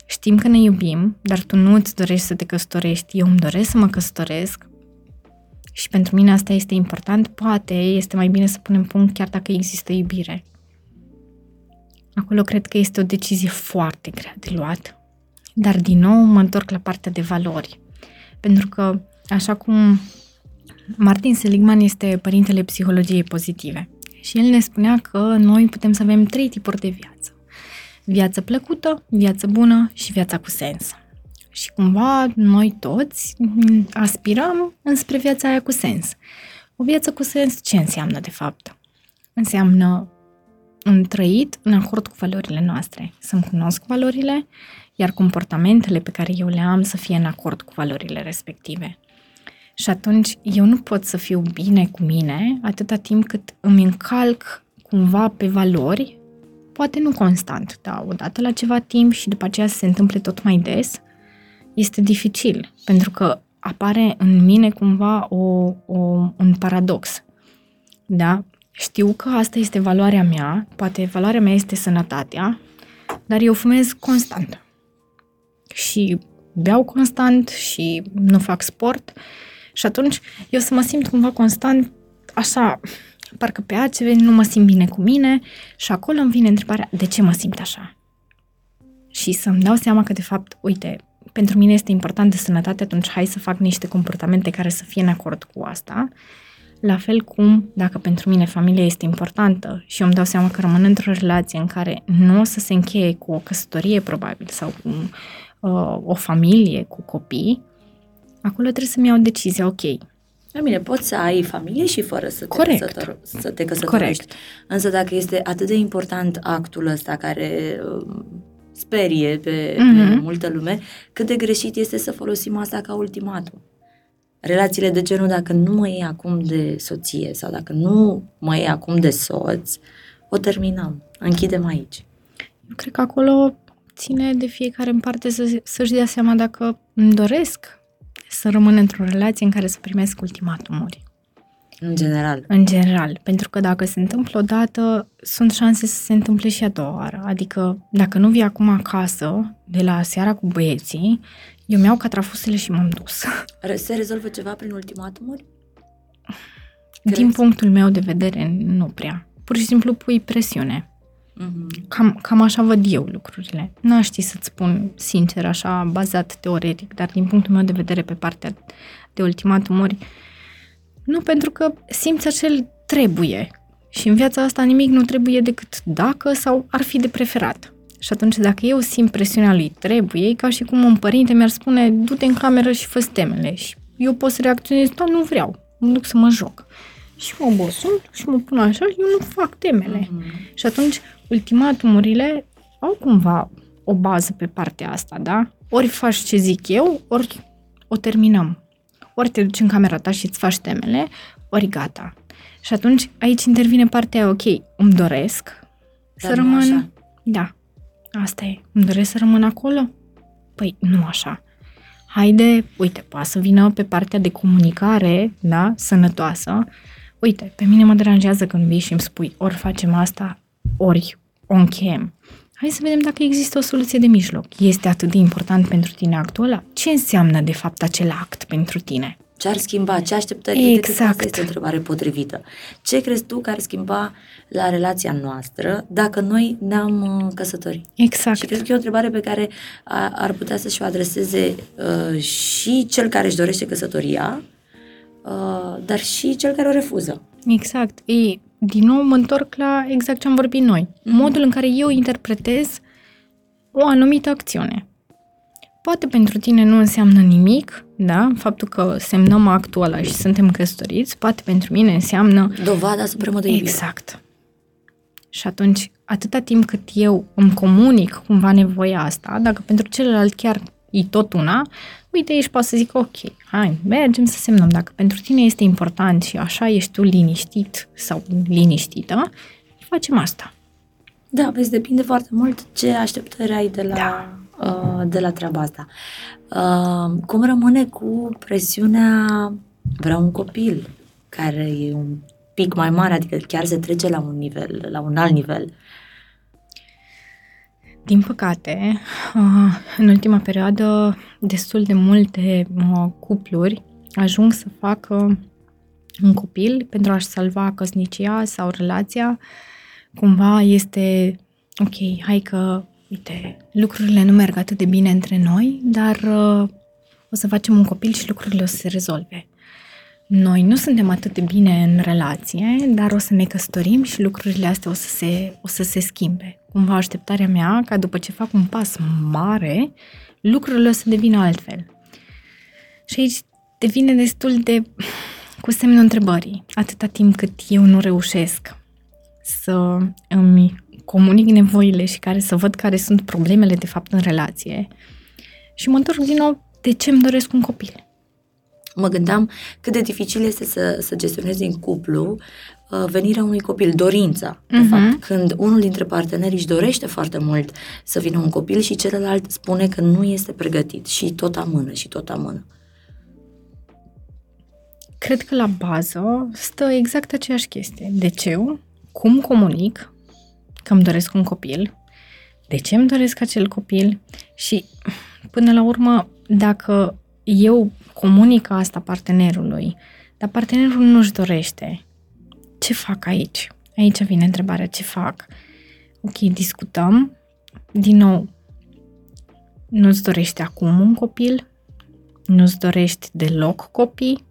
știm că ne iubim, dar tu nu îți dorești să te căsătorești, eu îmi doresc să mă căsătoresc și pentru mine asta este important, poate este mai bine să punem punct chiar dacă există iubire. Acolo cred că este o decizie foarte grea de luat. Dar din nou mă întorc la partea de valori. Pentru că, așa cum Martin Seligman este părintele psihologiei pozitive și el ne spunea că noi putem să avem trei tipuri de viață. Viață plăcută, viață bună și viața cu sens. Și cumva noi toți aspirăm înspre viața aia cu sens. O viață cu sens ce înseamnă de fapt? Înseamnă un trăit în acord cu valorile noastre. Să-mi cunosc valorile, iar comportamentele pe care eu le am să fie în acord cu valorile respective. Și atunci eu nu pot să fiu bine cu mine atâta timp cât îmi încalc cumva pe valori, poate nu constant, dar odată la ceva timp și după aceea se întâmple tot mai des, este dificil, pentru că apare în mine cumva o, o, un paradox. Da? Știu că asta este valoarea mea, poate valoarea mea este sănătatea, dar eu fumez constant. Și beau constant și nu fac sport. Și atunci eu să mă simt cumva constant așa, parcă pe altceva nu mă simt bine cu mine și acolo îmi vine întrebarea de ce mă simt așa. Și să-mi dau seama că de fapt, uite, pentru mine este important de sănătate, atunci hai să fac niște comportamente care să fie în acord cu asta. La fel cum, dacă pentru mine familia este importantă și eu îmi dau seama că rămân într-o relație în care nu o să se încheie cu o căsătorie, probabil, sau cu uh, o familie, cu copii, acolo trebuie să-mi iau decizia, ok, la mine, poți să ai familie și fără să te, Corect. Căsător, să te căsătorești. Corect. Însă dacă este atât de important actul ăsta care uh, sperie pe, mm-hmm. pe Mhm. multă lume, cât de greșit este să folosim asta ca ultimatum. Relațiile de genul, dacă nu mă iei acum de soție sau dacă nu mă iei acum de soț, o terminăm. Închidem aici. Eu cred că acolo ține de fiecare în parte să, să-și dea seama dacă îmi doresc să rămân într-o relație în care să primesc ultimatumuri. În general. În general, pentru că dacă se întâmplă odată, sunt șanse să se întâmple și a doua oară. Adică, dacă nu vii acum acasă, de la seara cu băieții, eu mi-au catrafusele și m-am dus. Re- Se rezolvă ceva prin ultimatumuri? Din Crezi? punctul meu de vedere, nu prea. Pur și simplu pui presiune. Mm-hmm. Cam, cam așa văd eu lucrurile. Nu aș ști să-ți spun sincer, așa, bazat teoretic, dar din punctul meu de vedere pe partea de ultimatumuri, nu pentru că simți acel trebuie. Și în viața asta nimic nu trebuie decât dacă sau ar fi de preferat. Și atunci dacă eu simt presiunea lui trebuie, e ca și cum un părinte mi-ar spune du-te în cameră și fă temele. Și eu pot să reacționez, da, nu vreau, mă duc să mă joc. Și mă obosul și mă pun așa și eu nu fac temele. Mm-hmm. Și atunci, ultimatumurile au cumva o bază pe partea asta, da? Ori faci ce zic eu, ori o terminăm. Ori te duci în camera ta și îți faci temele, ori gata. Și atunci aici intervine partea aia, ok, îmi doresc Dar să nu rămân... așa. Da, asta e. Îmi doresc să rămân acolo? Păi, nu așa. Haide, uite, poate să vină pe partea de comunicare, da, sănătoasă. Uite, pe mine mă deranjează când vii și îmi spui ori facem asta, ori o încheiem. Hai să vedem dacă există o soluție de mijloc. Este atât de important pentru tine actul ăla? Ce înseamnă, de fapt, acel act pentru tine? Ce ar schimba? Ce așteptări? Uite, cred că Exact. Asta este o întrebare potrivită. Ce crezi tu că ar schimba la relația noastră dacă noi ne-am uh, căsătorit? Exact. Și cred că e o întrebare pe care a, ar putea să-și o adreseze uh, și cel care își dorește căsătoria, uh, dar și cel care o refuză. Exact. Ei, din nou mă întorc la exact ce am vorbit noi. Modul în care eu interpretez o anumită acțiune. Poate pentru tine nu înseamnă nimic, da? Faptul că semnăm actul ăla și suntem căsătoriți, poate pentru mine înseamnă Dovada supremă de iubire. Exact. Și atunci, atâta timp cât eu îmi comunic cumva nevoia asta, dacă pentru celălalt chiar e tot una, uite, ești poate să zic, ok, hai, mergem să semnăm. Dacă pentru tine este important și așa ești tu liniștit sau liniștită, facem asta. Da, vezi, depinde foarte mult ce așteptări ai de la, Da. uh, de la treaba asta. Uh, cum rămâne cu presiunea vreau un copil care e un pic mai mare, adică chiar se trece la un nivel, la un alt nivel. Din păcate, uh, în ultima perioadă, destul de multe uh, cupluri ajung să facă un copil pentru a-și salva căsnicia sau relația. Cumva este, ok, hai că, uite, lucrurile nu merg atât de bine între noi, dar uh, o să facem un copil și lucrurile o să se rezolve. Noi nu suntem atât de bine în relație, dar o să ne căsătorim și lucrurile astea o să se, o să se schimbe. Cumva așteptarea mea ca după ce fac un pas mare, lucrurile o să devină altfel. Și aici devine destul de cu semnul întrebării. Atâta timp cât eu nu reușesc să îmi comunic nevoile și care să văd care sunt problemele de fapt în relație. Și mă întorc din nou de ce îmi doresc un copil. Mă gândeam cât de dificil este să, să gestionezi în cuplu uh, venirea unui copil, dorința. De Mhm. fapt, când unul dintre parteneri își dorește foarte mult să vină un copil și celălalt spune că nu este pregătit și tot amână și tot amână. Cred că la bază stă exact aceeași chestie. De ce? Cum comunic că îmi doresc un copil? De ce îmi doresc acel copil? Și până la urmă, dacă eu comunic asta partenerului, dar partenerul nu-și dorește, ce fac aici? Aici vine întrebarea, ce fac? Ok, discutăm, din nou, nu-ți dorești acum un copil, nu-ți dorești deloc copii,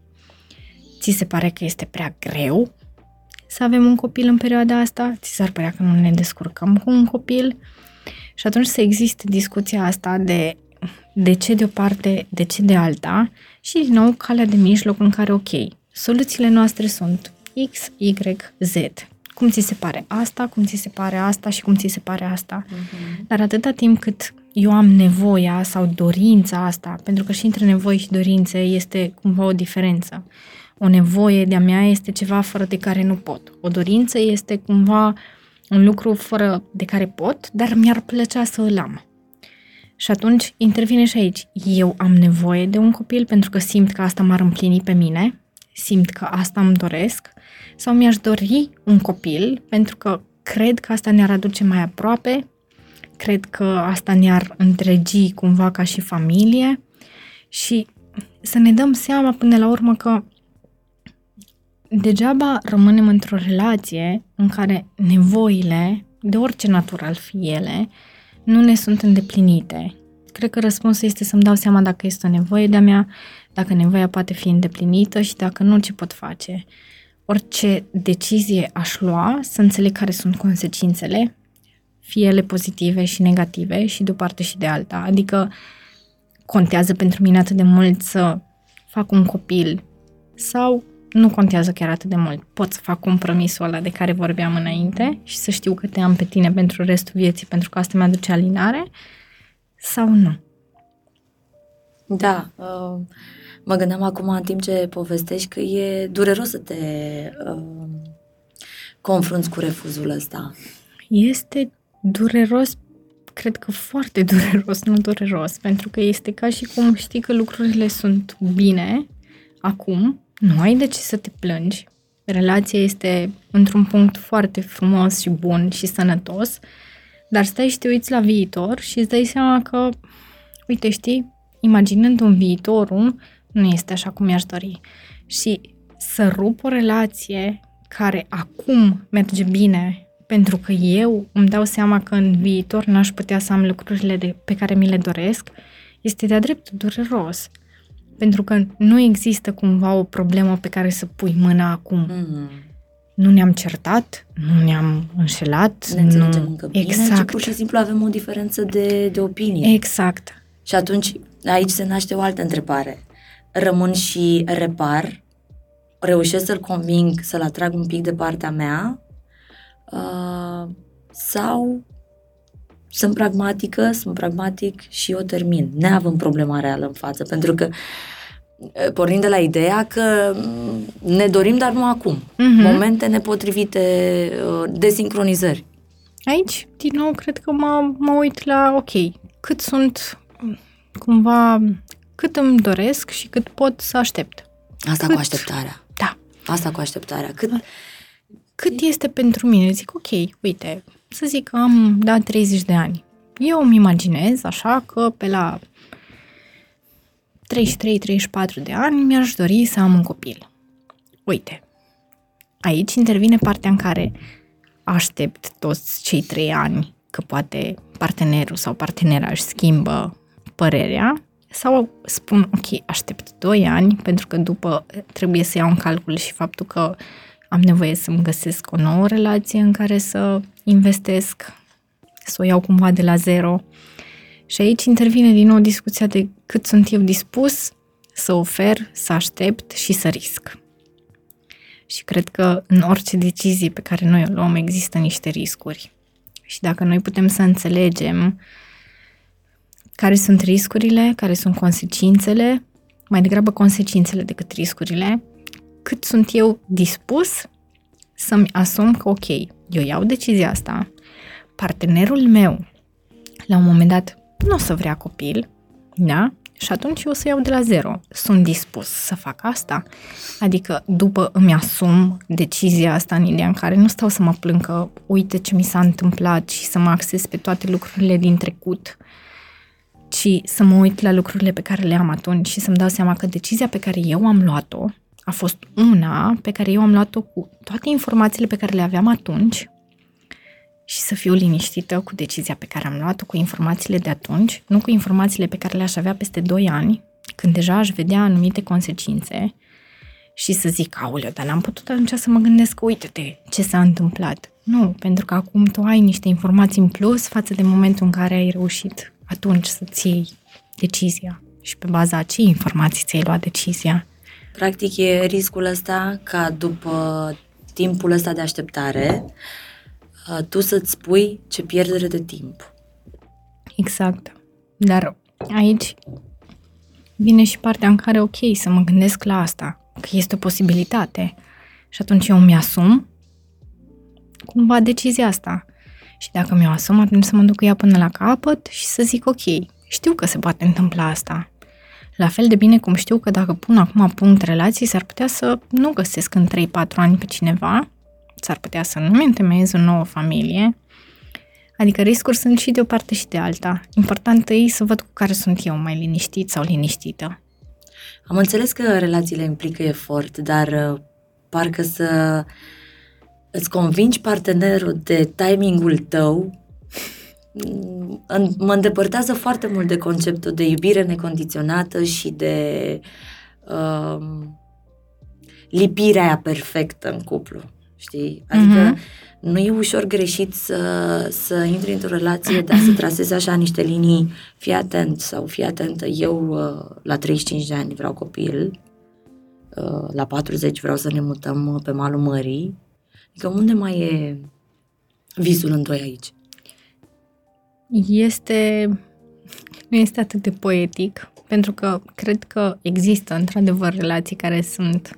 ți se pare că este prea greu să avem un copil în perioada asta, ți s-ar părea că nu ne descurcăm cu un copil? Și atunci să existe discuția asta de de ce de o parte, de ce de alta și din nou calea de mijloc în care, ok, soluțiile noastre sunt X, Y, Z. Cum ți se pare asta, cum ți se pare asta și cum ți se pare asta. Uh-huh. Dar atâta timp cât eu am nevoia sau dorința asta, pentru că și între nevoi și dorințe este cumva o diferență. O nevoie de-a mea este ceva fără de care nu pot. O dorință este cumva un lucru fără de care pot, dar mi-ar plăcea să îl am. Și atunci intervine și aici. Eu am nevoie de un copil pentru că simt că asta m-ar împlini pe mine, simt că asta îmi doresc, sau mi-aș dori un copil pentru că cred că asta ne-ar aduce mai aproape, cred că asta ne-ar întregi cumva ca și familie și să ne dăm seama până la urmă că degeaba rămânem într-o relație în care nevoile, de orice natură al fi ele, nu ne sunt îndeplinite. Cred că răspunsul este să-mi dau seama dacă este o nevoie de-a mea, dacă nevoia poate fi îndeplinită și dacă nu, ce pot face. Orice decizie aș lua, să înțeleg care sunt consecințele, fie ele pozitive și negative și de o parte și de alta. Adică contează pentru mine atât de mult să fac un copil sau nu contează chiar atât de mult. Pot să fac compromisul ăla de care vorbeam înainte și să știu că te am pe tine pentru restul vieții, pentru că asta mi-aduce alinare, sau nu? Da, uh, mă gândeam acum în timp ce povestești că e dureros să te uh, confrunți cu refuzul ăsta. Este dureros cred că foarte dureros, nu dureros, pentru că este ca și cum știi că lucrurile sunt bine acum, nu ai de ce să te plângi. Relația este într-un punct foarte frumos și bun și sănătos, dar stai și te uiți la viitor și îți dai seama că, uite, știi, imaginând un viitorul, nu este așa cum mi-aș dori. Și să rup o relație care acum merge bine pentru că eu îmi dau seama că în viitor n-aș putea să am lucrurile de, pe care mi le doresc, este de-a dreptul dureros. Pentru că nu există cumva o problemă pe care să pui mâna acum. Mm-hmm. Nu ne-am certat, nu ne-am înșelat. Ne înțelegem nu... încă bine, exact. ci pur și simplu avem o diferență de, de opinie. Exact. Și atunci aici se naște o altă întrebare. Rămân și repar? Reușesc să-l conving să-l atrag un pic de partea mea? Uh, sau sunt pragmatică, sunt pragmatic și o termin, neavând problema reală în față, pentru că pornind de la ideea că ne dorim, dar nu acum. Uh-huh. Momente nepotrivite, desincronizări. Aici, din nou, cred că mă, mă uit la, ok, cât sunt cumva, cât îmi doresc și cât pot să aștept. Asta cât, cu așteptarea. Da. Asta cu așteptarea. Cât, cât este pentru mine? Zic, ok, uite, să zic că am dat 30 de ani. Eu îmi imaginez așa că pe la 33-34 de ani mi-aș dori să am un copil. Uite, aici intervine partea în care aștept toți cei trei ani că poate partenerul sau partenera își schimbă părerea sau spun, ok, aștept 2 ani pentru că după trebuie să iau în calcul și faptul că am nevoie să-mi găsesc o nouă relație în care să investesc, să o iau cumva de la zero. Și aici intervine din nou discuția de cât sunt eu dispus să ofer, să aștept și să risc. Și cred că în orice decizie pe care noi o luăm există niște riscuri. Și dacă noi putem să înțelegem care sunt riscurile, care sunt consecințele, mai degrabă consecințele decât riscurile, cât sunt eu dispus să-mi asum că, ok, eu iau decizia asta, partenerul meu, la un moment dat, nu o să vrea copil, da? Și atunci eu o să iau de la zero. Sunt dispus să fac asta. Adică după îmi asum decizia asta în ideea în care nu stau să mă plâng că uite ce mi s-a întâmplat și să mă acces pe toate lucrurile din trecut, ci să mă uit la lucrurile pe care le am atunci și să-mi dau seama că decizia pe care eu am luat-o a fost una pe care eu am luat-o cu toate informațiile pe care le aveam atunci și să fiu liniștită cu decizia pe care am luat-o, cu informațiile de atunci, nu cu informațiile pe care le-aș avea peste 2 ani, când deja aș vedea anumite consecințe și să zic, aoleu, dar n-am putut atunci să mă gândesc, uite-te, ce s-a întâmplat. Nu, pentru că acum tu ai niște informații în plus față de momentul în care ai reușit atunci să-ți iei decizia și pe baza ce informații ți-ai luat decizia. Practic e riscul ăsta ca după timpul ăsta de așteptare uh, tu să-ți spui ce pierdere de timp. Exact. Dar aici vine și partea în care, ok, să mă gândesc la asta, că este o posibilitate. Și atunci eu mi-asum cumva decizia asta. Și dacă mi-o asum, atunci să mă duc cu ea până la capăt și să zic, ok, știu că se poate întâmpla asta. La fel de bine cum știu că dacă pun acum punct relații, s-ar putea să nu găsesc în 3-4 ani pe cineva, s-ar putea să nu-mi întemeiez o nouă familie, Adică riscuri sunt și de o parte și de alta. Important e să văd cu care sunt eu mai liniștit sau liniștită. Am înțeles că relațiile implică efort, dar uh, parcă să îți convingi partenerul de timingul tău mă îndepărtează foarte mult de conceptul de iubire necondiționată și de uh, lipirea aia perfectă în cuplu. Știi? Adică uh-huh. nu e ușor greșit să, să intri într-o relație, dar să trasezi așa niște linii, fii atent sau fii atentă. Eu uh, la 35 de ani vreau copil, uh, la 40 vreau să ne mutăm pe malul mării. Adică unde mai e visul în doi aici? Este, nu este atât de poetic, pentru că cred că există într-adevăr relații care sunt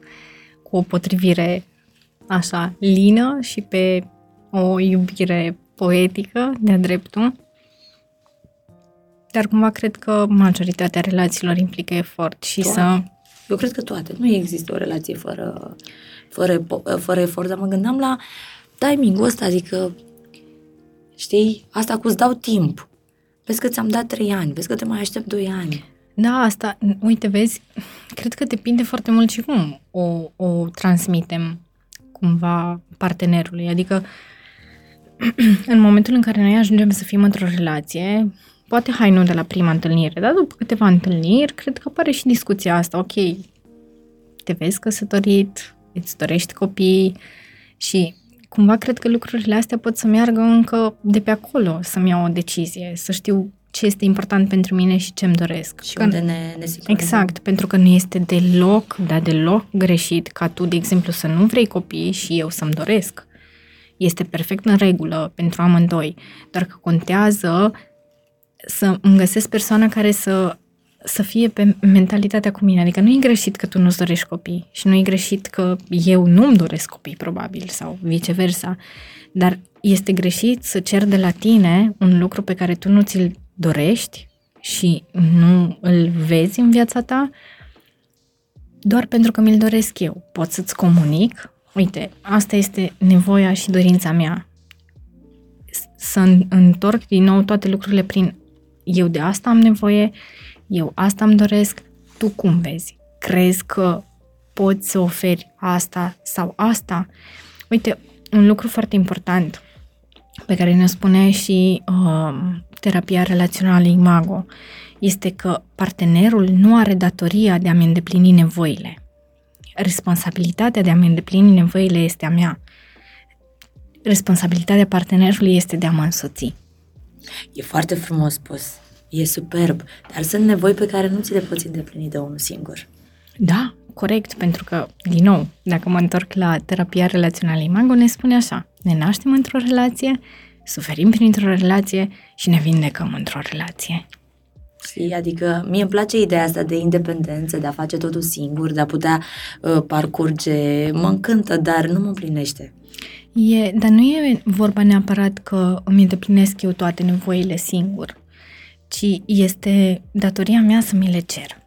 cu o potrivire așa lină și pe o iubire poetică de-a dreptul. Dar cumva cred că majoritatea relațiilor implică efort și toate. să... Eu cred că toate. Nu există o relație fără, fără, fără efort, dar mă gândeam la timingul ăsta, adică Știi? Cu îți dau timp. Vezi că ți-am dat trei ani, vezi că te mai aștept doi ani. Da, asta, uite, vezi, cred că depinde foarte mult și cum o, o transmitem cumva partenerului. Adică, în momentul în care noi ajungem să fim într-o relație, poate hai nu de la prima întâlnire, dar după câteva întâlniri, cred că apare și discuția asta, ok, te vezi căsătorit, îți dorești copii și cumva cred că lucrurile astea pot să meargă încă de pe acolo, să-mi iau o decizie, să știu ce este important pentru mine și ce-mi doresc. Și unde ne, ne Exact, pentru că nu este deloc, dar deloc greșit ca tu, de exemplu, să nu vrei copii și eu să-mi doresc. Este perfect în regulă pentru amândoi, doar că contează să îmi găsesc persoana care să să fie pe mentalitatea cu mine. Adică nu e greșit că tu nu-ți dorești copii și nu e greșit că eu nu-mi doresc copii, probabil, sau viceversa. Dar este greșit să cer de la tine un lucru pe care tu nu ți-l dorești și nu îl vezi în viața ta doar pentru că mi-l doresc eu. Pot să-ți comunic, uite, asta este nevoia și dorința mea. Să întorc din nou toate lucrurile prin eu de asta am nevoie eu asta îmi doresc, tu cum vezi? Crezi că poți să oferi asta sau asta? Uite, un lucru foarte important pe care ne spune și uh, terapia relațională Imago este că partenerul nu are datoria de a-mi îndeplini nevoile. Responsabilitatea de a-mi îndeplini nevoile este a mea. Responsabilitatea partenerului este de a mă însoți. E foarte frumos spus. E superb, dar sunt nevoi pe care nu ți le poți îndeplini de unul singur. Da, corect, pentru că, din nou, dacă mă întorc la terapia relațională Imago, ne spune așa, ne naștem într-o relație, suferim printr-o relație și ne vindecăm într-o relație. Știi? Adică mie îmi place ideea asta de independență, de a face totul singur, de a putea uh, parcurge. Mă încântă, dar nu mă împlinește. E, dar nu e vorba neapărat că îmi îndeplinesc eu toate nevoile singur ci este datoria mea să mi le cer.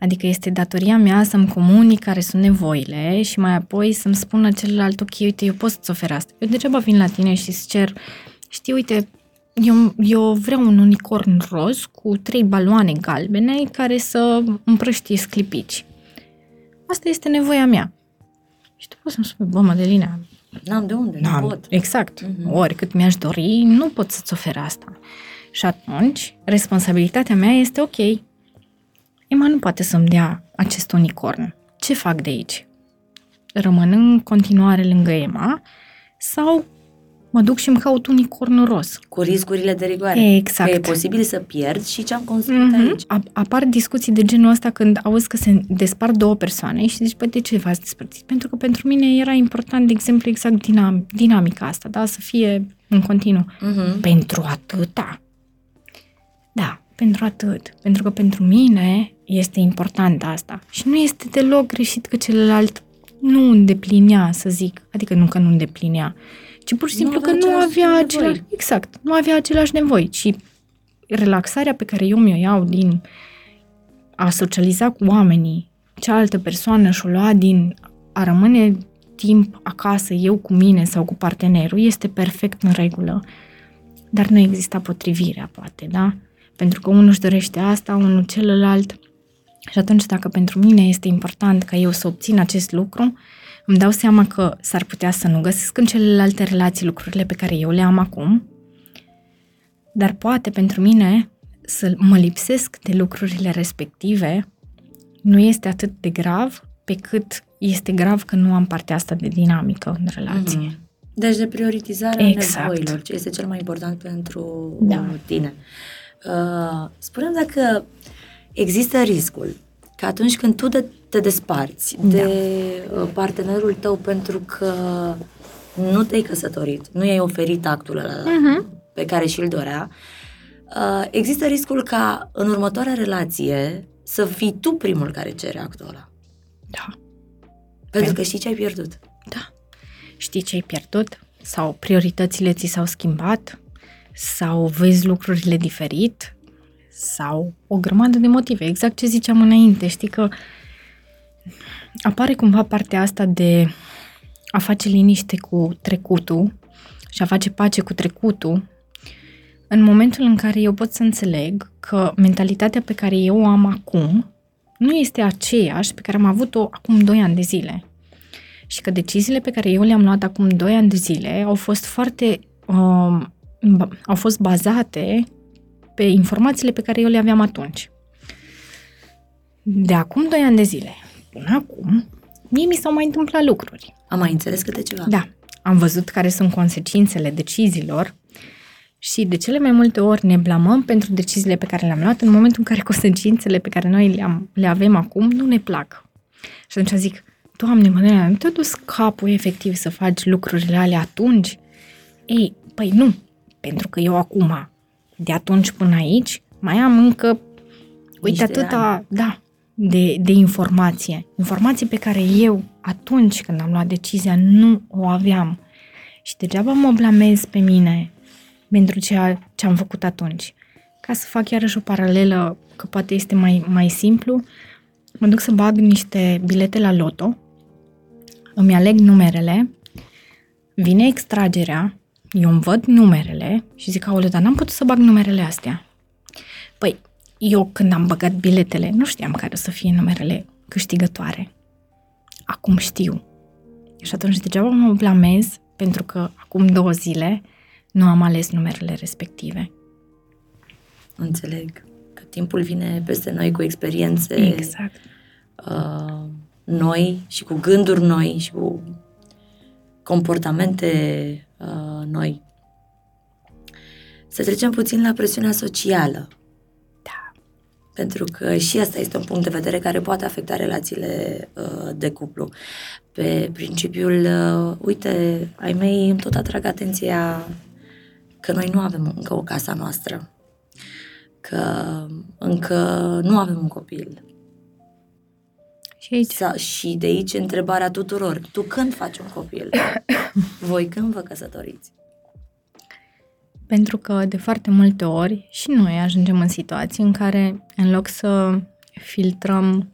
Adică este datoria mea să-mi comunic care sunt nevoile și mai apoi să-mi spună celălalt, ok, uite, eu pot să-ți ofer asta. Eu degeaba vin la tine și îți cer, știi, uite, eu, eu vreau un unicorn roz cu trei baloane galbene care să împrăștie sclipici. Asta este nevoia mea. Și tu poți să-mi spui, bă, Madelina, N-am de unde, da, nu pot. exact. Mhm. Mm-hmm. Oricât mi-aș dori, nu pot să-ți ofer asta. Și atunci, responsabilitatea mea este ok. Emma nu poate să-mi dea acest unicorn. Ce fac de aici? Rămân în continuare lângă Emma sau mă duc și îmi caut unicornul roz? Cu riscurile de rigoare. Exact. Că e posibil să pierzi și ce am construit Mhm. aici. A- Apar discuții de genul ăsta când auzi că se despart două persoane și zici, băi, de ce v-ați despărțit? Pentru că pentru mine era important, de exemplu, exact dinam- dinamica asta, da? Să fie în continuu. Mhm. Pentru atâta. Da, pentru atât. Pentru că pentru mine este important asta. Și nu este deloc greșit că celălalt nu îndeplinea, să zic. Adică nu că nu îndeplinea, ci pur și Nu simplu avea că nu același avea nevoi. același... Exact, nu avea același nevoi. Și relaxarea pe care eu mi-o iau din a socializa cu oamenii, cealaltă persoană și-o lua din a rămâne timp acasă, eu cu mine sau cu partenerul, este perfect în regulă. Dar nu exista potrivirea, poate, da? Pentru că unul își dorește asta, unul celălalt. Și atunci, dacă pentru mine este important ca eu să obțin acest lucru, îmi dau seama că s-ar putea să nu găsesc în celelalte relații lucrurile pe care eu le am acum, dar poate pentru mine să mă lipsesc de lucrurile respective nu este atât de grav pe cât este grav că nu am partea asta de dinamică în relație. Mhm. Deci de prioritizarea Exact. nevoilor, ce este cel mai important pentru Da. tine. Uh, spune dacă există riscul că atunci când tu de, te desparți Da. de uh, partenerul tău pentru că nu te-ai căsătorit, nu i-ai oferit actul ăla Mhm. pe care și-l dorea, uh, există riscul ca în următoarea relație să fii tu primul care cere actul ăla. Da. Pentru că știi ce ai pierdut. Da. Știi ce ai pierdut? Sau prioritățile ți s-au schimbat? Sau vezi lucrurile diferit? Sau o grămadă de motive. Exact ce ziceam înainte. Știi că apare cumva partea asta de a face liniște cu trecutul și a face pace cu trecutul în momentul în care eu pot să înțeleg că mentalitatea pe care eu o am acum nu este aceeași pe care am avut-o acum 2 ani de zile și că deciziile pe care eu le-am luat acum 2 ani de zile au fost foarte um, ba- au fost bazate pe informațiile pe care eu le aveam atunci. De acum 2 ani de zile până acum, mie mi s-au mai întâmplat lucruri. Am mai înțeles câte ceva. Da, am văzut care sunt consecințele deciziilor și de cele mai multe ori ne blamăm pentru deciziile pe care le-am luat în momentul în care consecințele pe care noi le, le avem acum nu ne plac. Și atunci zic, Doamne, Manuela, nu te-a dus capul efectiv să faci lucrurile alea atunci? Ei, păi nu, pentru că eu acum, de atunci până aici, mai am încă, uite Niște atâta, da, de, de informație. Informație pe care eu, atunci când am luat decizia, nu o aveam. Și degeaba mă blamez pe mine pentru ceea ce am făcut atunci. Ca să fac iarăși o paralelă, că poate este mai, mai simplu, mă duc să bag niște bilete la loto, îmi aleg numerele, vine extragerea, eu îmi văd numerele și zic, aoleu, dar n-am putut să bag numerele astea. Păi, eu când am băgat biletele, nu știam care o să fie numerele câștigătoare. Acum știu. Și atunci degeaba mă blamez pentru că acum două zile nu am ales numerele respective. Înțeleg că timpul vine peste noi cu experiențe Exact. uh, noi și cu gânduri noi și cu comportamente uh, noi. Să trecem puțin la presiunea socială. Da. Pentru că și asta este un punct de vedere care poate afecta relațiile uh, de cuplu. Pe principiul, uh, uite, ai mei îmi tot atrag atenția că noi nu avem încă o casă noastră, că încă nu avem un copil. Și aici, Sa, și de aici întrebarea tuturor, tu când faci un copil? Voi când vă căsătoriți? pentru că de foarte multe ori și noi ajungem în situații în care, în loc să filtrăm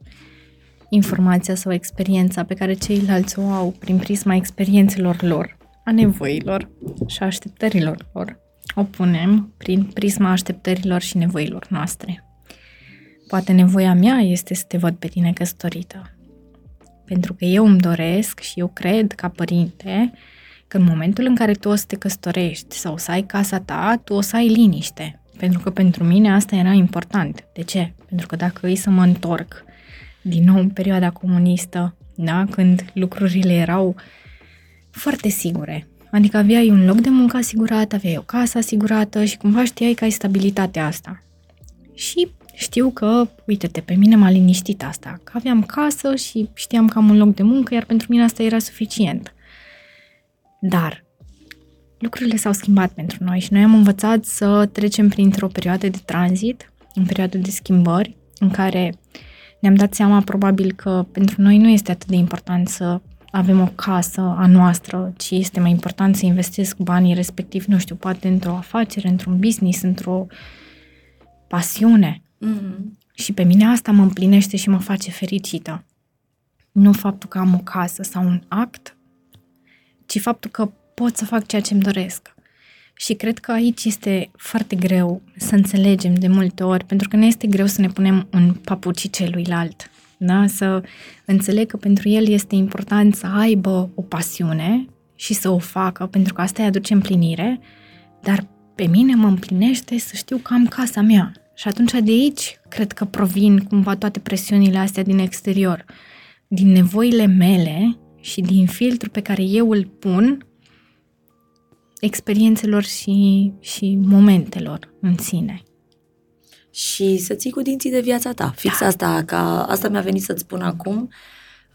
informația sau experiența pe care ceilalți o au prin prisma experiențelor lor, a nevoilor și a așteptărilor lor, o punem prin prisma așteptărilor și nevoilor noastre. Poate nevoia mea este să te văd pe tine căsătorită. Pentru că eu îmi doresc și eu cred ca părinte că în momentul în care tu o să te căsătorești sau să ai casa ta, tu o să ai liniște. Pentru că pentru mine asta era important. De ce? Pentru că dacă îi să mă întorc din nou în perioada comunistă, da? când lucrurile erau foarte sigure, Adică aveai un loc de muncă asigurat, aveai o casă asigurată și cumva știai că ai stabilitatea asta. Și știu că, uite-te, pe mine m-a liniștit asta, că aveam casă și știam că am un loc de muncă, iar pentru mine asta era suficient. Dar lucrurile s-au schimbat pentru noi și noi am învățat să trecem printr-o perioadă de tranzit, în perioadă de schimbări, în care ne-am dat seama probabil că pentru noi nu este atât de important să avem o casă a noastră, ci este mai important să investesc banii respectiv, nu știu, poate într-o afacere, într-un business, într-o pasiune. Mm-hmm. Și pe mine asta mă împlinește și mă face fericită. Nu faptul că am o casă sau un act, ci faptul că pot să fac ceea ce îmi doresc. Și cred că aici este foarte greu să înțelegem de multe ori, pentru că ne este greu să ne punem în papucii celuilalt da? să înțeleg că pentru el este important să aibă o pasiune și să o facă, pentru că asta îi aduce împlinire, dar pe mine mă împlinește să știu că am casa mea. Și atunci de aici cred că provin cumva toate presiunile astea din exterior, din nevoile mele și din filtrul pe care eu îl pun experiențelor și, și momentelor în sine și să ții cu dinții de viața ta. Fix da. asta, ca, asta mi-a venit să-ți spun acum,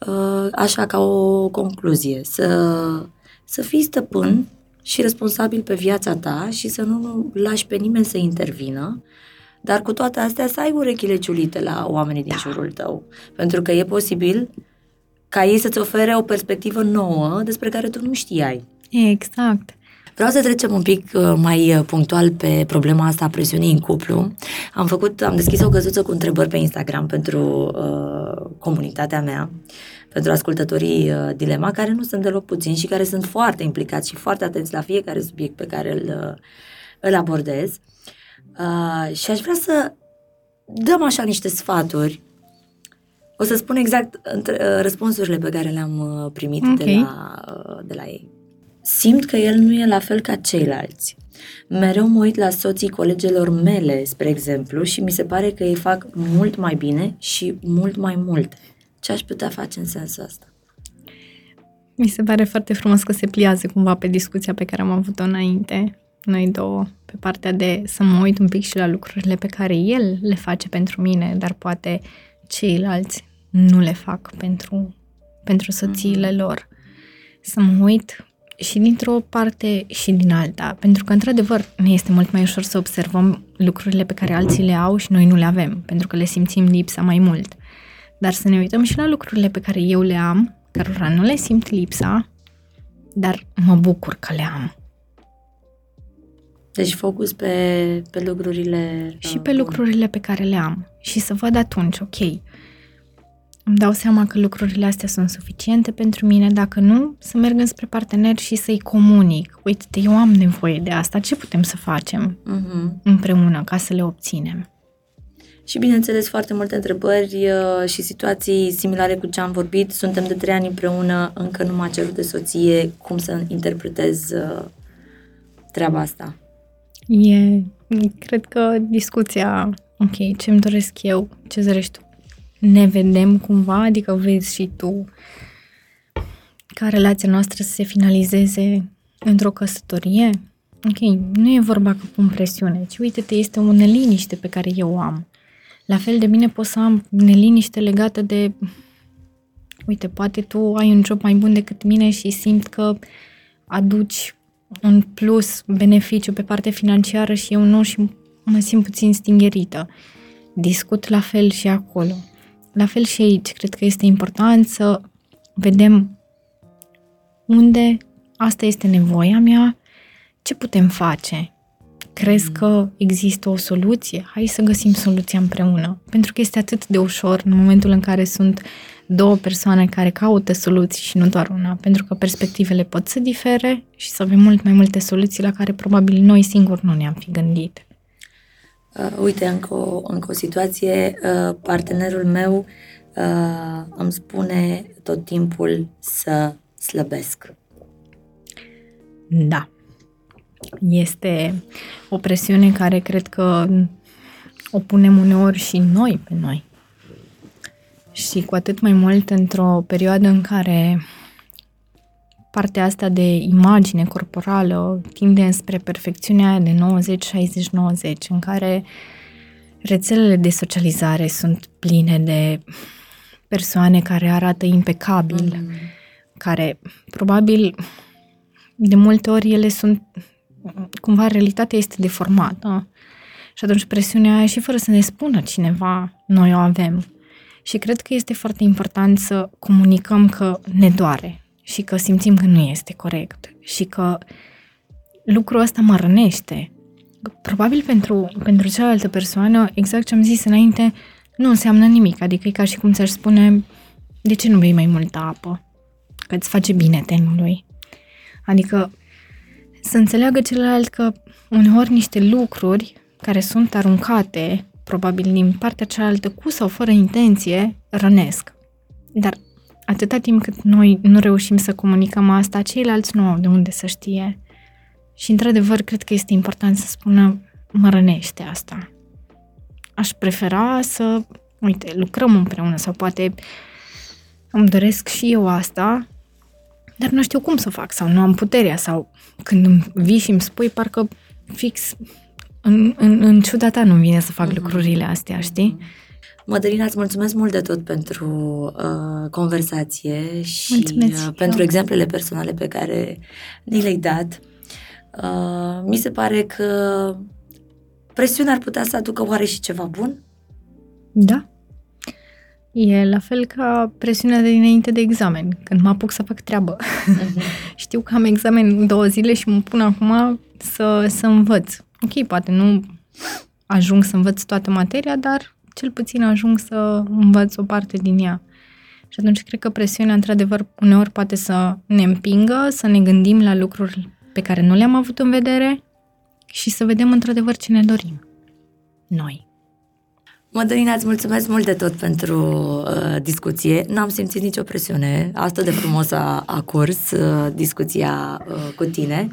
uh, așa ca o concluzie. Să, să fii stăpân și responsabil pe viața ta și să nu lași pe nimeni să intervină, dar cu toate astea să ai urechile ciulite la oamenii din da. jurul tău. Pentru că e posibil ca ei să-ți ofere o perspectivă nouă despre care tu nu știai. Exact. Vreau să trecem un pic uh, mai uh, punctual pe problema asta a presiunii în cuplu. Am făcut, am deschis o găsuță cu întrebări pe Instagram pentru uh, comunitatea mea, pentru ascultătorii uh, Dilema, care nu sunt deloc puțini și care sunt foarte implicați și foarte atenți la fiecare subiect pe care îl, uh, îl abordez. Uh, și aș vrea să dăm așa niște sfaturi o să spun exact între, răspunsurile pe care le-am primit okay. de, la, de la ei. Simt că el nu e la fel ca ceilalți. Mereu mă uit la soții colegelor mele, spre exemplu, și mi se pare că ei fac mult mai bine și mult mai multe. Ce aș putea face în sensul ăsta? Mi se pare foarte frumos că se pliază cumva pe discuția pe care am avut-o înainte, noi două, pe partea de să mă uit un pic și la lucrurile pe care el le face pentru mine, dar poate ceilalți nu le fac pentru, pentru soțiile mm-hmm. lor. Să mă uit și dintr-o parte și din alta, pentru că, într-adevăr, ne este mult mai ușor să observăm lucrurile pe care alții le au și noi nu le avem, pentru că le simțim lipsa mai mult. Dar să ne uităm și la lucrurile pe care eu le am, cărora nu le simt lipsa, dar mă bucur că le am. Deci focus pe, pe lucrurile... Și pe lucrurile pe care le am. Și să văd atunci, ok, îmi dau seama că lucrurile astea sunt suficiente pentru mine, dacă nu, să merg înspre partener și să-i comunic. Uite, eu am nevoie de asta, ce putem să facem uh-huh. împreună ca să le obținem? Și bineînțeles, foarte multe întrebări uh, și situații similare cu ce am vorbit. Suntem de trei ani împreună, încă nu m-a cerut de soție. Cum să interpretez uh, treaba asta? E, cred că discuția, ok, ce-mi doresc eu, ce dorești tu, ne vedem cumva, adică vezi și tu ca relația noastră să se finalizeze într-o căsătorie? Ok, nu e vorba că pun presiune, ci uite-te, este o neliniște pe care eu o am. La fel de bine pot să am neliniște legată de uite, poate tu ai un job mai bun decât mine și simt că aduci un plus beneficiu pe partea financiară și eu nu și mă simt puțin stingerită. Discut la fel și acolo. La fel și aici, cred că este important să vedem unde asta este nevoia mea, ce putem face. Crezi mm. că există o soluție? Hai să găsim soluția împreună. Pentru că este atât de ușor în momentul în care sunt două persoane care caută soluții și nu doar una, pentru că perspectivele pot să difere și să avem mult mai multe soluții la care probabil noi singuri nu ne-am fi gândit. Uh, uite, încă o, încă o situație, uh, partenerul meu uh, îmi spune tot timpul să slăbesc. Da. Este o presiune care cred că o punem uneori și noi pe noi. Și cu atât mai mult într-o perioadă în care partea asta de imagine corporală tinde spre perfecțiunea de 90-60-90, în care rețelele de socializare sunt pline de persoane care arată impecabil, mm. care probabil de multe ori ele sunt cumva realitatea este deformată și atunci presiunea aia și fără să ne spună cineva, noi o avem. Și cred că este foarte important să comunicăm că ne doare și că simțim că nu este corect și că lucrul ăsta mă rănește. Probabil pentru, pentru cealaltă persoană, exact ce am zis înainte, nu înseamnă nimic. Adică e ca și cum ți-aș spune, de ce nu bei mai multă apă? Că îți face bine tenului. Adică să înțeleagă celălalt că uneori niște lucruri care sunt aruncate, probabil din partea cealaltă, cu sau fără intenție, rănesc. Dar atâta timp cât noi nu reușim să comunicăm asta, ceilalți nu au de unde să știe. Și, într-adevăr, cred că este important să spună, mă rănește asta. Aș prefera să, uite, lucrăm împreună sau poate îmi doresc și eu asta, dar nu știu cum să fac sau nu am puterea sau când îmi vii și îmi spui, parcă fix în, în, în ciuda ta nu vine să fac uh-huh. lucrurile astea, știi? Mădălina, îți mulțumesc mult de tot pentru uh, conversație și uh, pentru eu. exemplele personale pe care ni le-ai dat. Uh, mi se pare că presiunea ar putea să aducă oare și ceva bun? Da. E la fel ca presiunea de dinainte de examen, când mă apuc să fac treabă. Uh-huh. Știu că am examen două zile și mă pun acum să, să învăț. Ok, poate nu ajung să învăț toată materia, dar cel puțin ajung să învăț o parte din ea. Și atunci cred că presiunea, într-adevăr, uneori poate să ne împingă, să ne gândim la lucruri pe care nu le-am avut în vedere și să vedem, într-adevăr, ce ne dorim. Noi. Mădălina, îți mulțumesc mult de tot pentru uh, discuție. N-am simțit nicio presiune. Asta de frumos a, a curs uh, discuția uh, cu tine.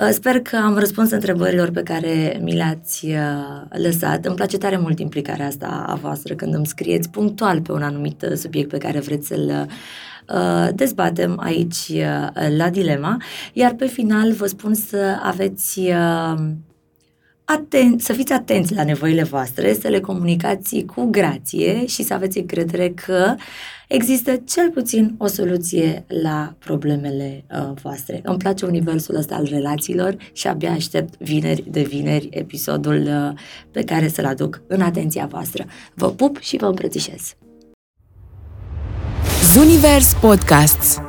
Uh, sper că am răspuns întrebărilor pe care mi le-ați uh, lăsat. Îmi place tare mult implicarea asta a voastră când îmi scrieți punctual pe un anumit uh, subiect pe care vreți să-l uh, dezbatem aici uh, la Dilema. Iar pe final vă spun să aveți... Uh, aten- să fiți atenți la nevoile voastre, să le comunicați cu grație și să aveți încredere că există cel puțin o soluție la problemele uh, voastre. Îmi place universul ăsta al relațiilor și abia aștept vineri de vineri episodul uh, pe care să-l aduc în atenția voastră. Vă pup și vă îmbrățișez! Zunivers Podcasts